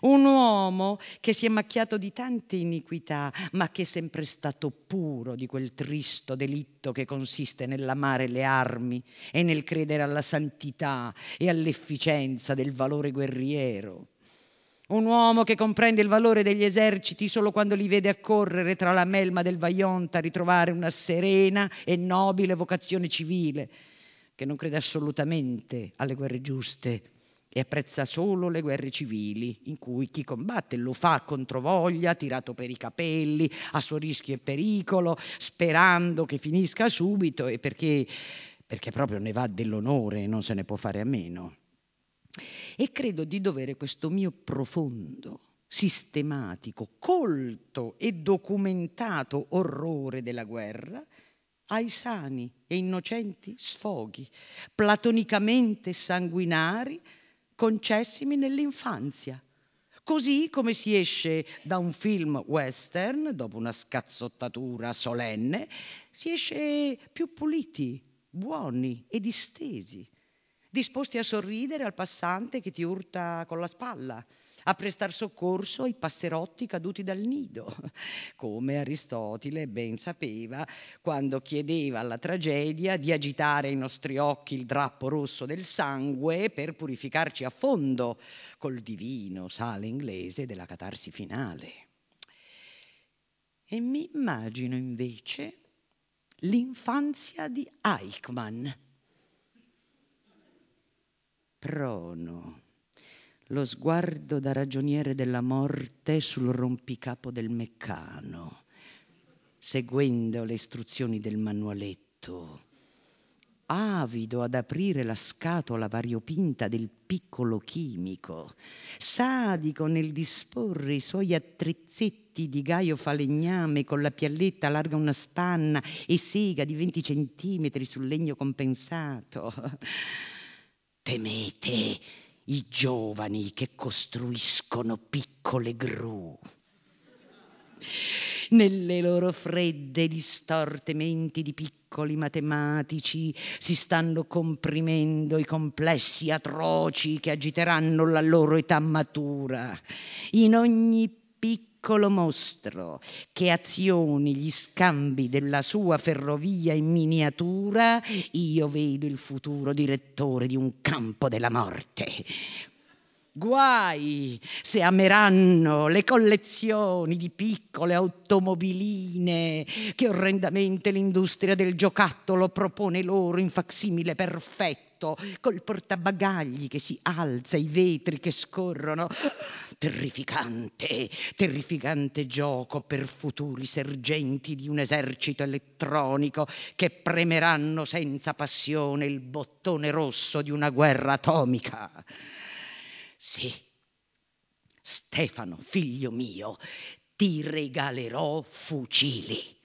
Un uomo che si è macchiato di tante iniquità, ma che è sempre stato puro di quel tristo delitto che consiste nell'amare le armi e nel credere alla santità e all'efficienza del valore guerriero. Un uomo che comprende il valore degli eserciti solo quando li vede accorrere tra la melma del Vaionta a ritrovare una serena e nobile vocazione civile, che non crede assolutamente alle guerre giuste e apprezza solo le guerre civili, in cui chi combatte lo fa contro voglia, tirato per i capelli, a suo rischio e pericolo, sperando che finisca subito e perché, perché proprio ne va dell'onore e non se ne può fare a meno. E credo di dovere questo mio profondo, sistematico, colto e documentato orrore della guerra ai sani e innocenti sfoghi, platonicamente sanguinari, concessimi nell'infanzia. Così come si esce da un film western, dopo una scazzottatura solenne, si esce più puliti, buoni e distesi disposti a sorridere al passante che ti urta con la spalla, a prestar soccorso ai passerotti caduti dal nido, *laughs* come Aristotele ben sapeva quando chiedeva alla tragedia di agitare ai nostri occhi il drappo rosso del sangue per purificarci a fondo col divino sale inglese della catarsi finale. E mi immagino invece l'infanzia di Eichmann prono, lo sguardo da ragioniere della morte sul rompicapo del meccano, seguendo le istruzioni del manualetto, avido ad aprire la scatola variopinta del piccolo chimico, sadico nel disporre i suoi attrezzetti di gaio falegname con la pialletta larga una spanna e sega di 20 centimetri sul legno compensato temete i giovani che costruiscono piccole gru. Nelle loro fredde e distorte menti di piccoli matematici si stanno comprimendo i complessi atroci che agiteranno la loro età matura. In ogni piccolo piccolo mostro che azioni gli scambi della sua ferrovia in miniatura, io vedo il futuro direttore di un campo della morte. Guai se ameranno le collezioni di piccole automobiline che orrendamente l'industria del giocattolo propone loro in facsimile perfetto letto, col portabagagli che si alza, i vetri che scorrono. Terrificante, terrificante gioco per futuri sergenti di un esercito elettronico che premeranno senza passione il bottone rosso di una guerra atomica. Sì, Stefano, figlio mio, ti regalerò fucili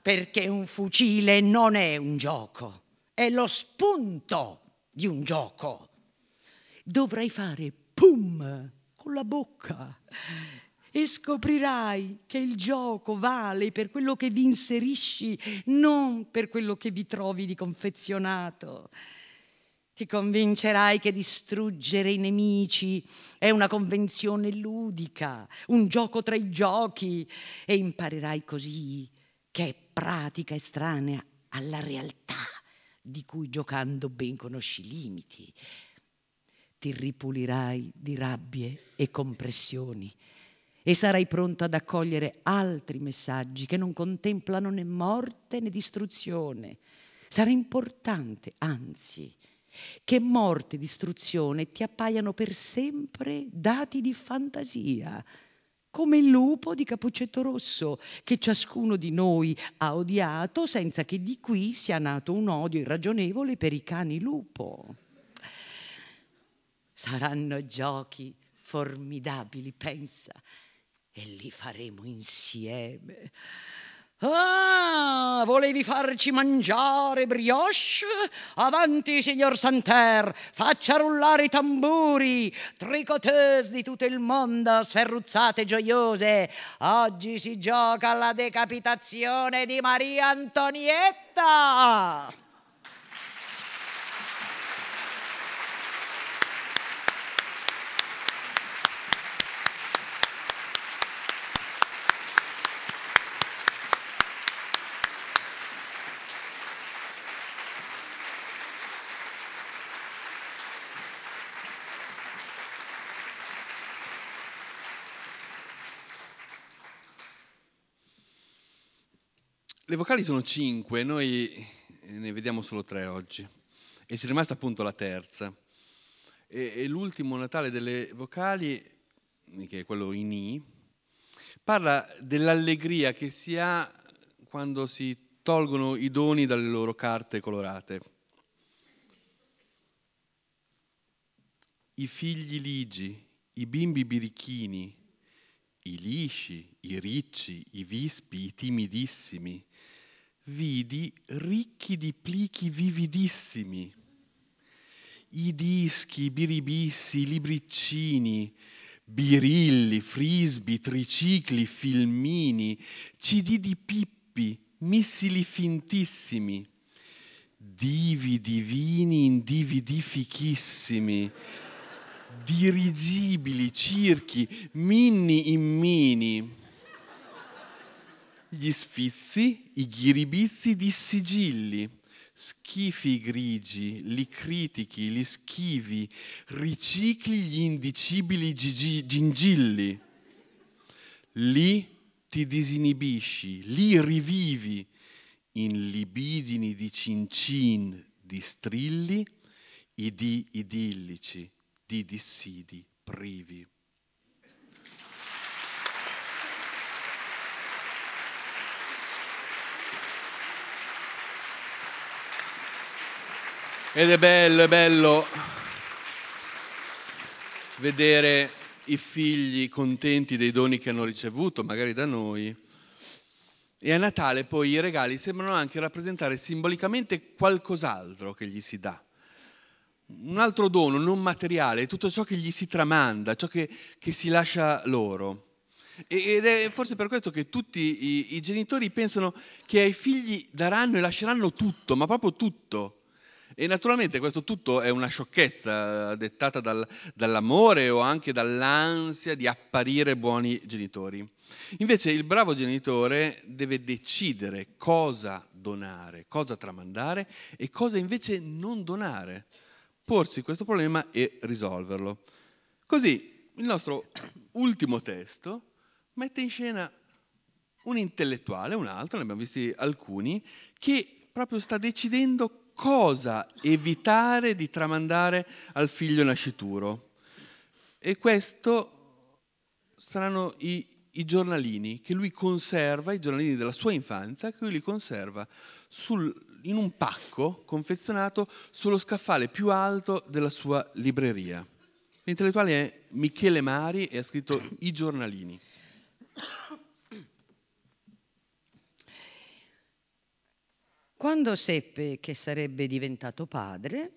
perché un fucile non è un gioco è lo spunto di un gioco. Dovrai fare pum con la bocca e scoprirai che il gioco vale per quello che vi inserisci, non per quello che vi trovi di confezionato. Ti convincerai che distruggere i nemici è una convenzione ludica, un gioco tra i giochi e imparerai così che è pratica estranea alla realtà di cui giocando ben conosci i limiti. Ti ripulirai di rabbie e compressioni e sarai pronto ad accogliere altri messaggi che non contemplano né morte né distruzione. Sarà importante, anzi, che morte e distruzione ti appaiano per sempre dati di fantasia, come il lupo di Capuccetto Rosso, che ciascuno di noi ha odiato senza che di qui sia nato un odio irragionevole per i cani lupo. Saranno giochi formidabili, pensa, e li faremo insieme. Ah, volevi farci mangiare brioche? Avanti, signor Santer, faccia rullare i tamburi, tricoteuse di tutto il mondo, sferruzzate gioiose. Oggi si gioca alla decapitazione di Maria Antonietta. Le vocali sono cinque, noi ne vediamo solo tre oggi e ci è rimasta appunto la terza. E, e l'ultimo Natale delle vocali, che è quello in I, parla dell'allegria che si ha quando si tolgono i doni dalle loro carte colorate. I figli ligi, i bimbi birichini, i lisci, i ricci, i vispi, i timidissimi, vidi ricchi di plichi vividissimi, i dischi, i biribissi, i libriccini, birilli, frisbi, tricicli, filmini, cd di pippi, missili fintissimi, divi divini in dividi fichissimi, dirigibili, circhi, minni in mini, gli sfizi, i ghiribizzi di sigilli, schifi grigi, li critichi, li schivi, ricicli gli indicibili gigi, gingilli. Lì ti disinibisci, lì rivivi in libidini di cincin, di strilli, i di idillici, di dissidi privi. Ed è bello, è bello vedere i figli contenti dei doni che hanno ricevuto, magari da noi. E a Natale poi i regali sembrano anche rappresentare simbolicamente qualcos'altro che gli si dà. Un altro dono non materiale, tutto ciò che gli si tramanda, ciò che, che si lascia loro. Ed è forse per questo che tutti i, i genitori pensano che ai figli daranno e lasceranno tutto, ma proprio tutto e naturalmente questo tutto è una sciocchezza dettata dal, dall'amore o anche dall'ansia di apparire buoni genitori. Invece il bravo genitore deve decidere cosa donare, cosa tramandare e cosa invece non donare, porsi questo problema e risolverlo. Così il nostro ultimo testo mette in scena un intellettuale, un altro, ne abbiamo visti alcuni, che proprio sta decidendo cosa evitare di tramandare al figlio nascituro. E questo saranno i, i giornalini che lui conserva, i giornalini della sua infanzia, che lui li conserva sul, in un pacco confezionato sullo scaffale più alto della sua libreria. L'intellettuale è Michele Mari e ha scritto I giornalini. Quando seppe che sarebbe diventato padre,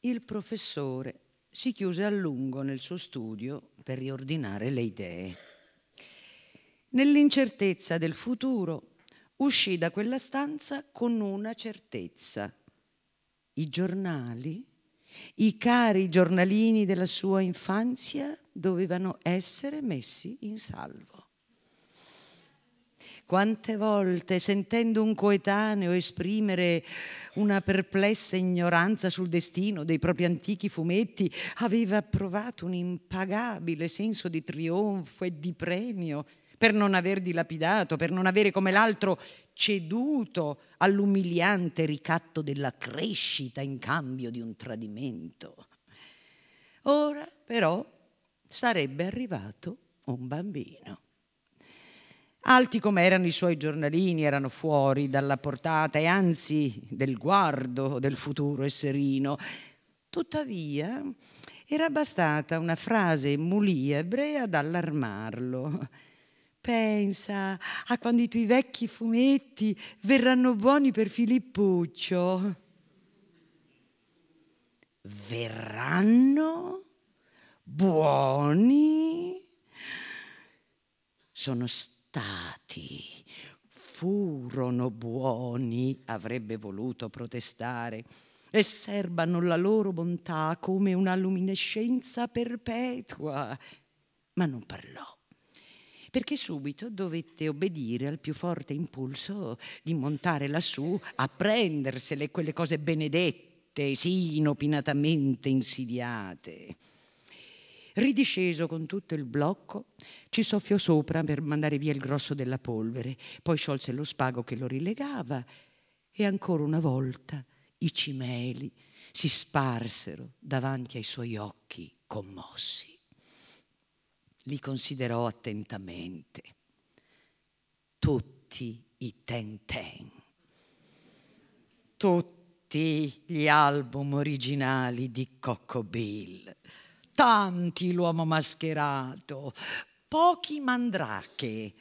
il professore si chiuse a lungo nel suo studio per riordinare le idee. Nell'incertezza del futuro uscì da quella stanza con una certezza. I giornali, i cari giornalini della sua infanzia dovevano essere messi in salvo. Quante volte, sentendo un coetaneo esprimere una perplessa ignoranza sul destino dei propri antichi fumetti, aveva provato un impagabile senso di trionfo e di premio per non aver dilapidato, per non avere come l'altro ceduto all'umiliante ricatto della crescita in cambio di un tradimento. Ora però sarebbe arrivato un bambino. Alti come erano i suoi giornalini, erano fuori dalla portata e anzi del guardo del futuro esserino. Tuttavia era bastata una frase muliebre ad allarmarlo. Pensa a quando i tuoi vecchi fumetti verranno buoni per Filippuccio. Verranno buoni? Sono stati stati, furono buoni, avrebbe voluto protestare, e serbano la loro bontà come una luminescenza perpetua. Ma non parlò, perché subito dovette obbedire al più forte impulso di montare lassù a prendersele quelle cose benedette, sì inopinatamente insidiate. Ridisceso con tutto il blocco, ci soffiò sopra per mandare via il grosso della polvere, poi sciolse lo spago che lo rilegava e ancora una volta i cimeli si sparsero davanti ai suoi occhi commossi. Li considerò attentamente. Tutti i ten ten. Tutti gli album originali di Coco Bill. Tanti l'uomo mascherato, pochi mandrache,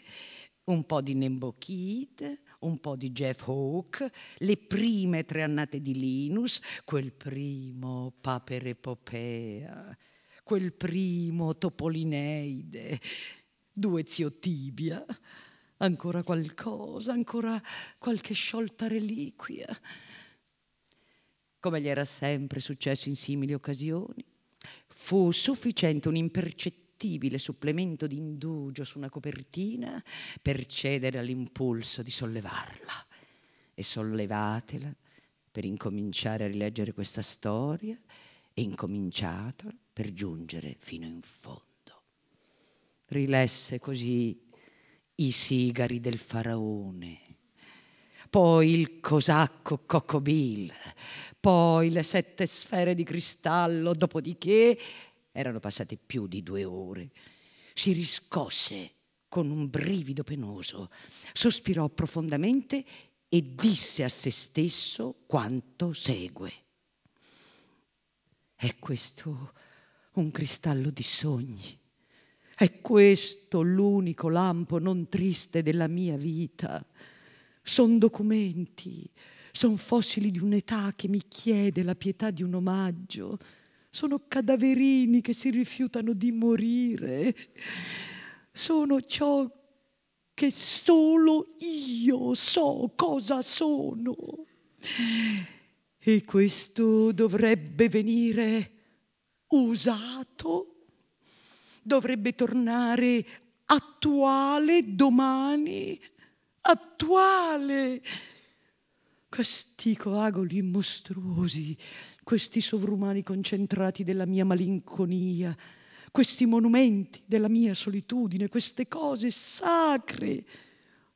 un po' di Nembo Kid, un po' di Jeff Hawke, le prime tre annate di Linus, quel primo Paperepopea, quel primo Topolineide, due zio Tibia, ancora qualcosa, ancora qualche sciolta reliquia. Come gli era sempre successo in simili occasioni, fu sufficiente un impercettibile supplemento di indugio su una copertina per cedere all'impulso di sollevarla. E sollevatela per incominciare a rileggere questa storia e incominciatela per giungere fino in fondo. Rilesse così i sigari del faraone, poi il cosacco Cocobil, poi le sette sfere di cristallo, dopodiché erano passate più di due ore. Si riscosse con un brivido penoso, sospirò profondamente e disse a se stesso quanto segue. È questo un cristallo di sogni. È questo l'unico lampo non triste della mia vita. Son documenti, son fossili di un'età che mi chiede la pietà di un omaggio. Sono cadaverini che si rifiutano di morire, sono ciò che solo io so cosa sono. E questo dovrebbe venire usato, dovrebbe tornare attuale domani, attuale. Questi coagoli mostruosi questi sovrumani concentrati della mia malinconia, questi monumenti della mia solitudine, queste cose sacre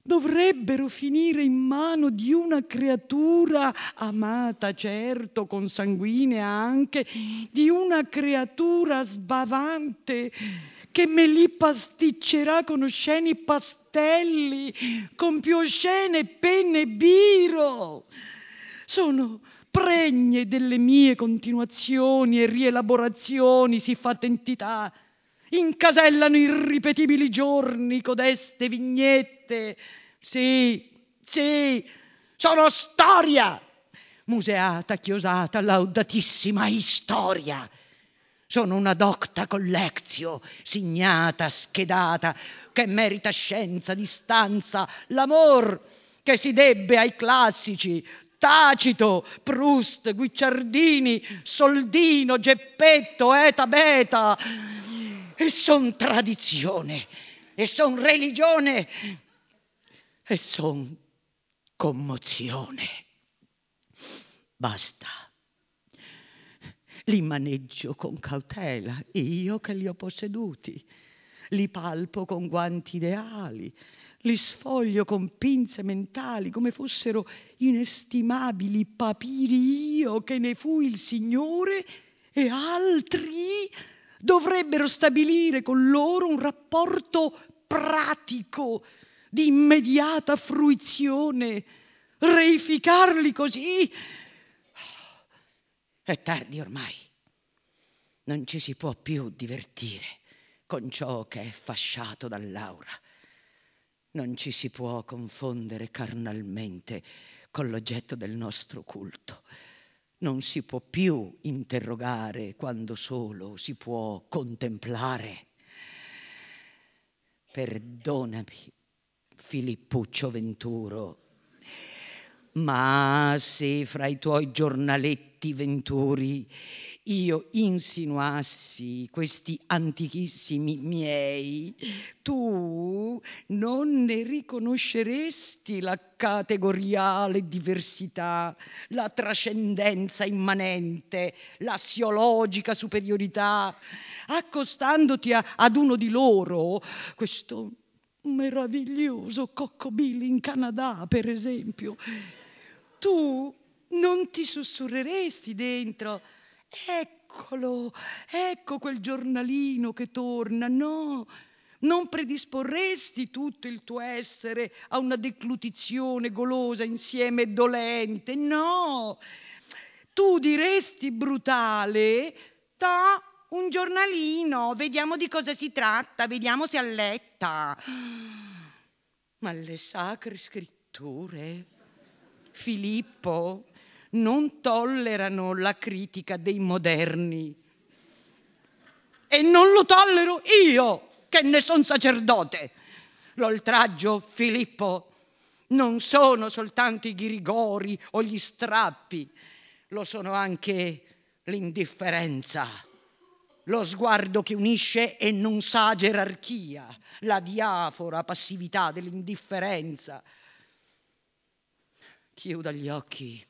dovrebbero finire in mano di una creatura amata, certo, consanguinea anche, di una creatura sbavante che me li pasticcerà con osceni pastelli, con più oscene penne biro. Sono pregne delle mie continuazioni e rielaborazioni siffatte entità, incasellano irripetibili giorni codeste vignette. Sì, sì, sono storia, museata, chiosata, laudatissima istoria. Sono una docta collectio, signata, schedata, che merita scienza, distanza, l'amor che si debbe ai classici, Tacito, Proust, Guicciardini, Soldino, Geppetto, Eta Beta. E son tradizione, e son religione, e son commozione. Basta. Li maneggio con cautela, io che li ho posseduti. Li palpo con guanti ideali, li sfoglio con pinze mentali come fossero inestimabili papiri io che ne fui il Signore e altri dovrebbero stabilire con loro un rapporto pratico di immediata fruizione, reificarli così. È tardi ormai, non ci si può più divertire con ciò che è fasciato dall'aura non ci si può confondere carnalmente con l'oggetto del nostro culto. Non si può più interrogare quando solo si può contemplare. Perdonami, Filippuccio Venturo, ma se fra i tuoi giornaletti venturi io insinuassi questi antichissimi miei, tu non ne riconosceresti la categoriale diversità, la trascendenza immanente, l'assiologica superiorità, accostandoti a, ad uno di loro, questo meraviglioso Coccobili in Canada, per esempio, tu non ti sussurreresti dentro, eccolo, ecco quel giornalino che torna, no, non predisporresti tutto il tuo essere a una declutizione golosa insieme dolente, no, tu diresti brutale, ta un giornalino, vediamo di cosa si tratta, vediamo se alletta. Ma le sacre scritture, Filippo, non tollerano la critica dei moderni. E non lo tollero io, che ne son sacerdote. L'oltraggio, Filippo, non sono soltanto i ghirigori o gli strappi, lo sono anche l'indifferenza, lo sguardo che unisce e non sa gerarchia, la diafora passività dell'indifferenza. Chiuda gli occhi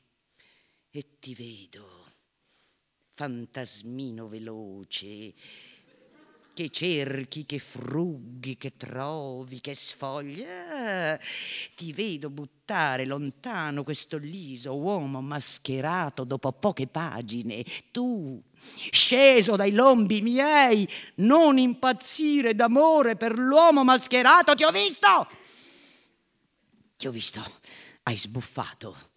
e ti vedo, fantasmino veloce, che cerchi, che frughi, che trovi, che sfogli. Eh, ti vedo buttare lontano questo liso uomo mascherato dopo poche pagine. Tu, sceso dai lombi miei, non impazzire d'amore per l'uomo mascherato, ti ho visto! Ti ho visto, hai sbuffato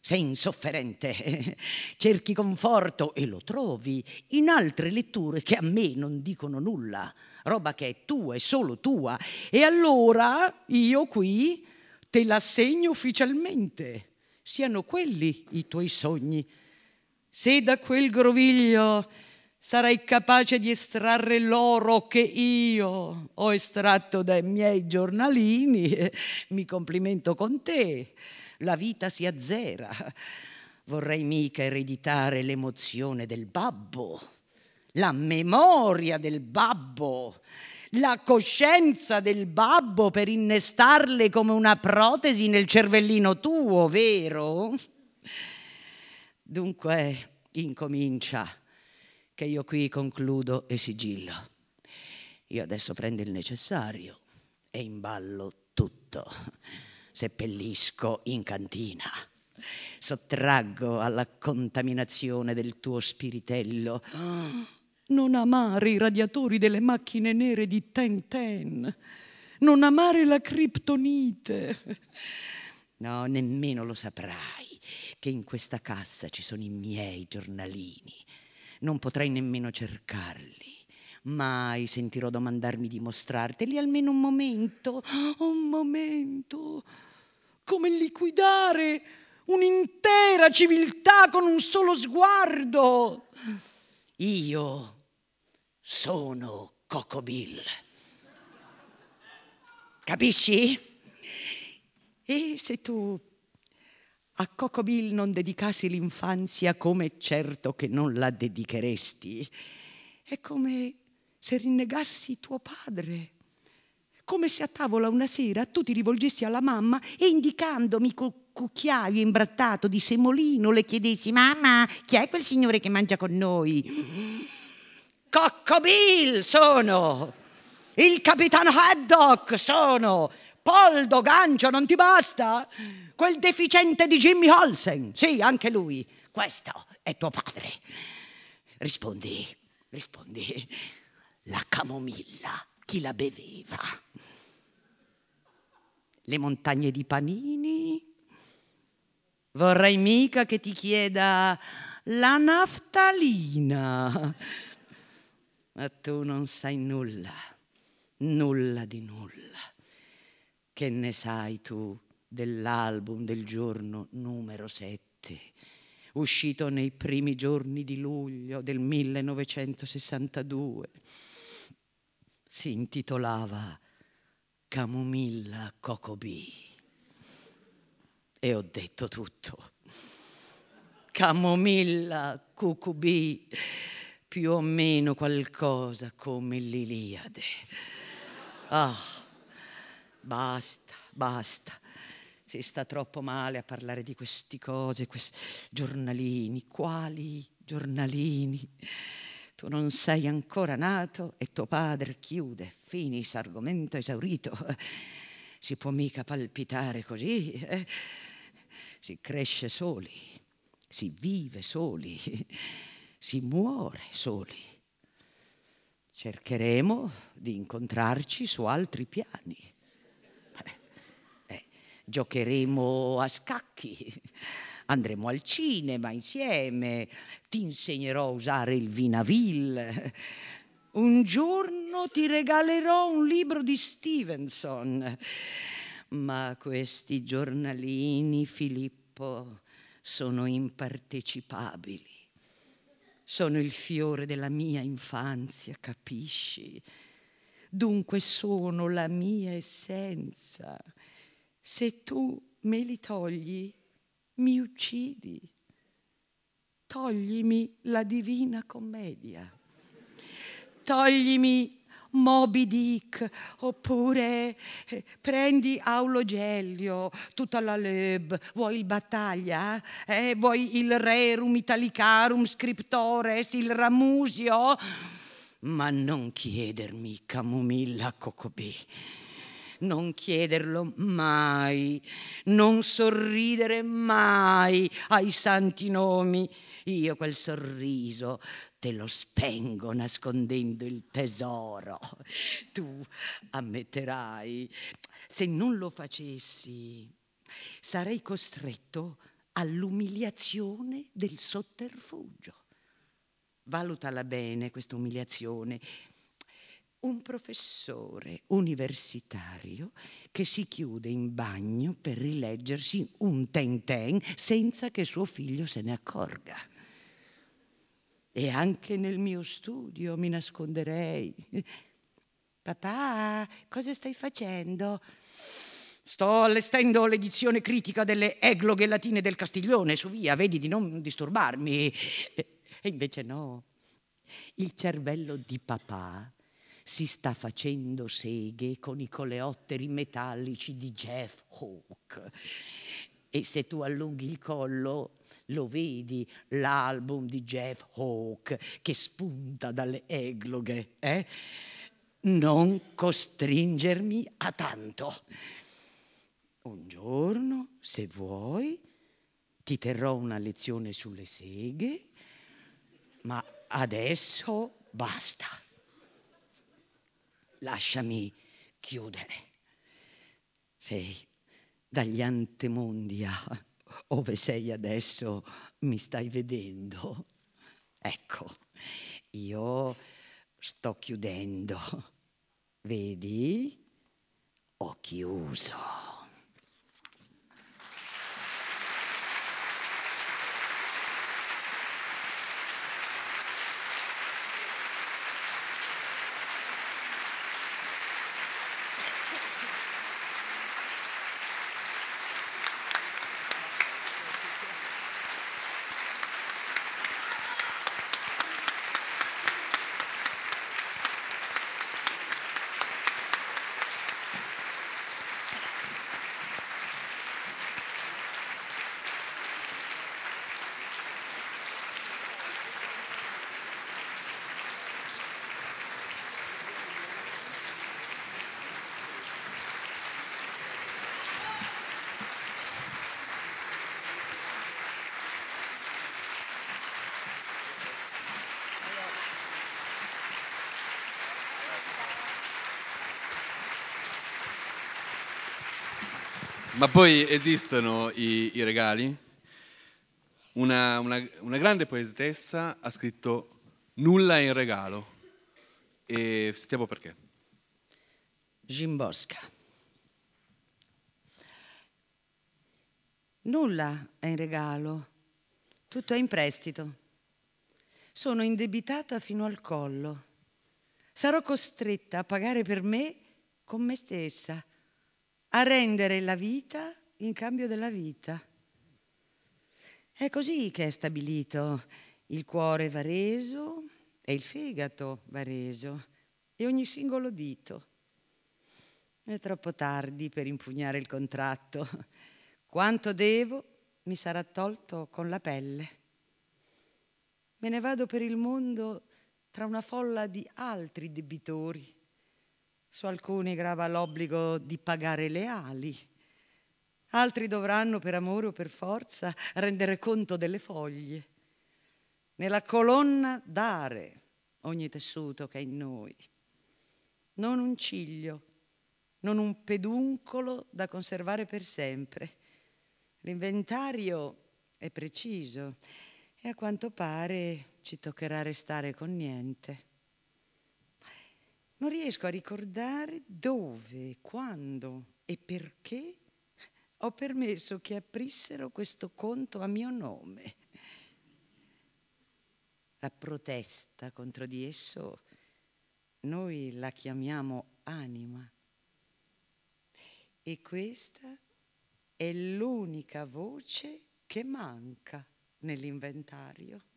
sei insofferente, *laughs* cerchi conforto e lo trovi in altre letture che a me non dicono nulla, roba che è tua e solo tua. E allora io qui te l'assegno ufficialmente, siano quelli i tuoi sogni. Se da quel groviglio sarai capace di estrarre l'oro che io ho estratto dai miei giornalini, *laughs* mi complimento con te la vita si azzera. Vorrei mica ereditare l'emozione del babbo, la memoria del babbo, la coscienza del babbo per innestarle come una protesi nel cervellino tuo, vero? Dunque, incomincia, che io qui concludo e sigillo. Io adesso prendo il necessario e imballo tutto seppellisco in cantina. Sottraggo alla contaminazione del tuo spiritello. Non amare i radiatori delle macchine nere di Ten Ten. Non amare la criptonite. No, nemmeno lo saprai che in questa cassa ci sono i miei giornalini. Non potrai nemmeno cercarli. Mai sentirò domandarmi di mostrarteli almeno un momento, un momento come liquidare un'intera civiltà con un solo sguardo. Io sono Coco Bill. Capisci? E se tu a Coco Bill non dedicassi l'infanzia come certo che non la dedicheresti, è come se rinnegassi tuo padre come se a tavola una sera tu ti rivolgessi alla mamma e indicandomi col cucchiaio imbrattato di semolino le chiedessi mamma chi è quel signore che mangia con noi? Coccobill sono! Il capitano Haddock sono! Poldo, Gancio, non ti basta? Quel deficiente di Jimmy Olsen, sì, anche lui. Questo è tuo padre. Rispondi, rispondi. La camomilla chi la beveva. Le montagne di panini. Vorrei mica che ti chieda la naftalina. Ma tu non sai nulla, nulla di nulla. Che ne sai tu dell'album del giorno numero 7, uscito nei primi giorni di luglio del 1962? si intitolava Camomilla Cocobì. E ho detto tutto. Camomilla Cucubì, più o meno qualcosa come l'Iliade. Ah, basta, basta. Si sta troppo male a parlare di queste cose, questi giornalini. Quali giornalini? Tu non sei ancora nato e tuo padre chiude. Finis, argomento esaurito. Si può mica palpitare così. Eh? Si cresce soli, si vive soli, si muore soli. Cercheremo di incontrarci su altri piani. Giocheremo a scacchi, *laughs* andremo al cinema insieme, ti insegnerò a usare il Vinaville. *laughs* Un giorno ti regalerò un libro di Stevenson. Ma questi giornalini, Filippo, sono impartecipabili sono il fiore della mia infanzia, capisci? Dunque sono la mia essenza. Se tu me li togli, mi uccidi. Toglimi la divina commedia. Toglimi Moby Dick, oppure eh, prendi Aulo Gellio, tutta la leb, vuoi battaglia? Eh? Vuoi il rerum italicarum scriptores, il ramusio? Ma non chiedermi camomilla cocobè. Non chiederlo mai, non sorridere mai ai santi nomi. Io quel sorriso te lo spengo nascondendo il tesoro. Tu ammetterai, se non lo facessi, sarei costretto all'umiliazione del sotterfugio. Valutala bene questa umiliazione. Un professore universitario che si chiude in bagno per rileggersi un ten ten senza che suo figlio se ne accorga e anche nel mio studio mi nasconderei. Papà, cosa stai facendo? Sto allestendo l'edizione critica delle egloghe latine del Castiglione, su via, vedi di non disturbarmi. E invece no, il cervello di papà si sta facendo seghe con i coleotteri metallici di Jeff Hawke. E se tu allunghi il collo, lo vedi l'album di Jeff Hawke che spunta dalle egloghe, eh? Non costringermi a tanto. Un giorno, se vuoi, ti terrò una lezione sulle seghe, ma adesso basta. Lasciami chiudere. Sei dagli antemondi a ove sei adesso mi stai vedendo. Ecco, io sto chiudendo. Vedi? Ho chiuso. Ma poi esistono i, i regali? Una, una, una, grande poetessa ha scritto Nulla è in regalo e sentiamo perché. Gimbosca. Nulla è in regalo, tutto è in prestito. Sono indebitata fino al collo. Sarò costretta a pagare per me con me stessa a rendere la vita in cambio della vita. È così che è stabilito. Il cuore va reso e il fegato va reso e ogni singolo dito. È troppo tardi per impugnare il contratto. Quanto devo mi sarà tolto con la pelle. Me ne vado per il mondo tra una folla di altri debitori. Su alcuni grava l'obbligo di pagare le ali, altri dovranno per amore o per forza rendere conto delle foglie. Nella colonna dare ogni tessuto che è in noi, non un ciglio, non un peduncolo da conservare per sempre. L'inventario è preciso e a quanto pare ci toccherà restare con niente. Non riesco a ricordare dove, quando e perché ho permesso che aprissero questo conto a mio nome. La protesta contro di esso noi la chiamiamo anima. E questa è l'unica voce che manca nell'inventario.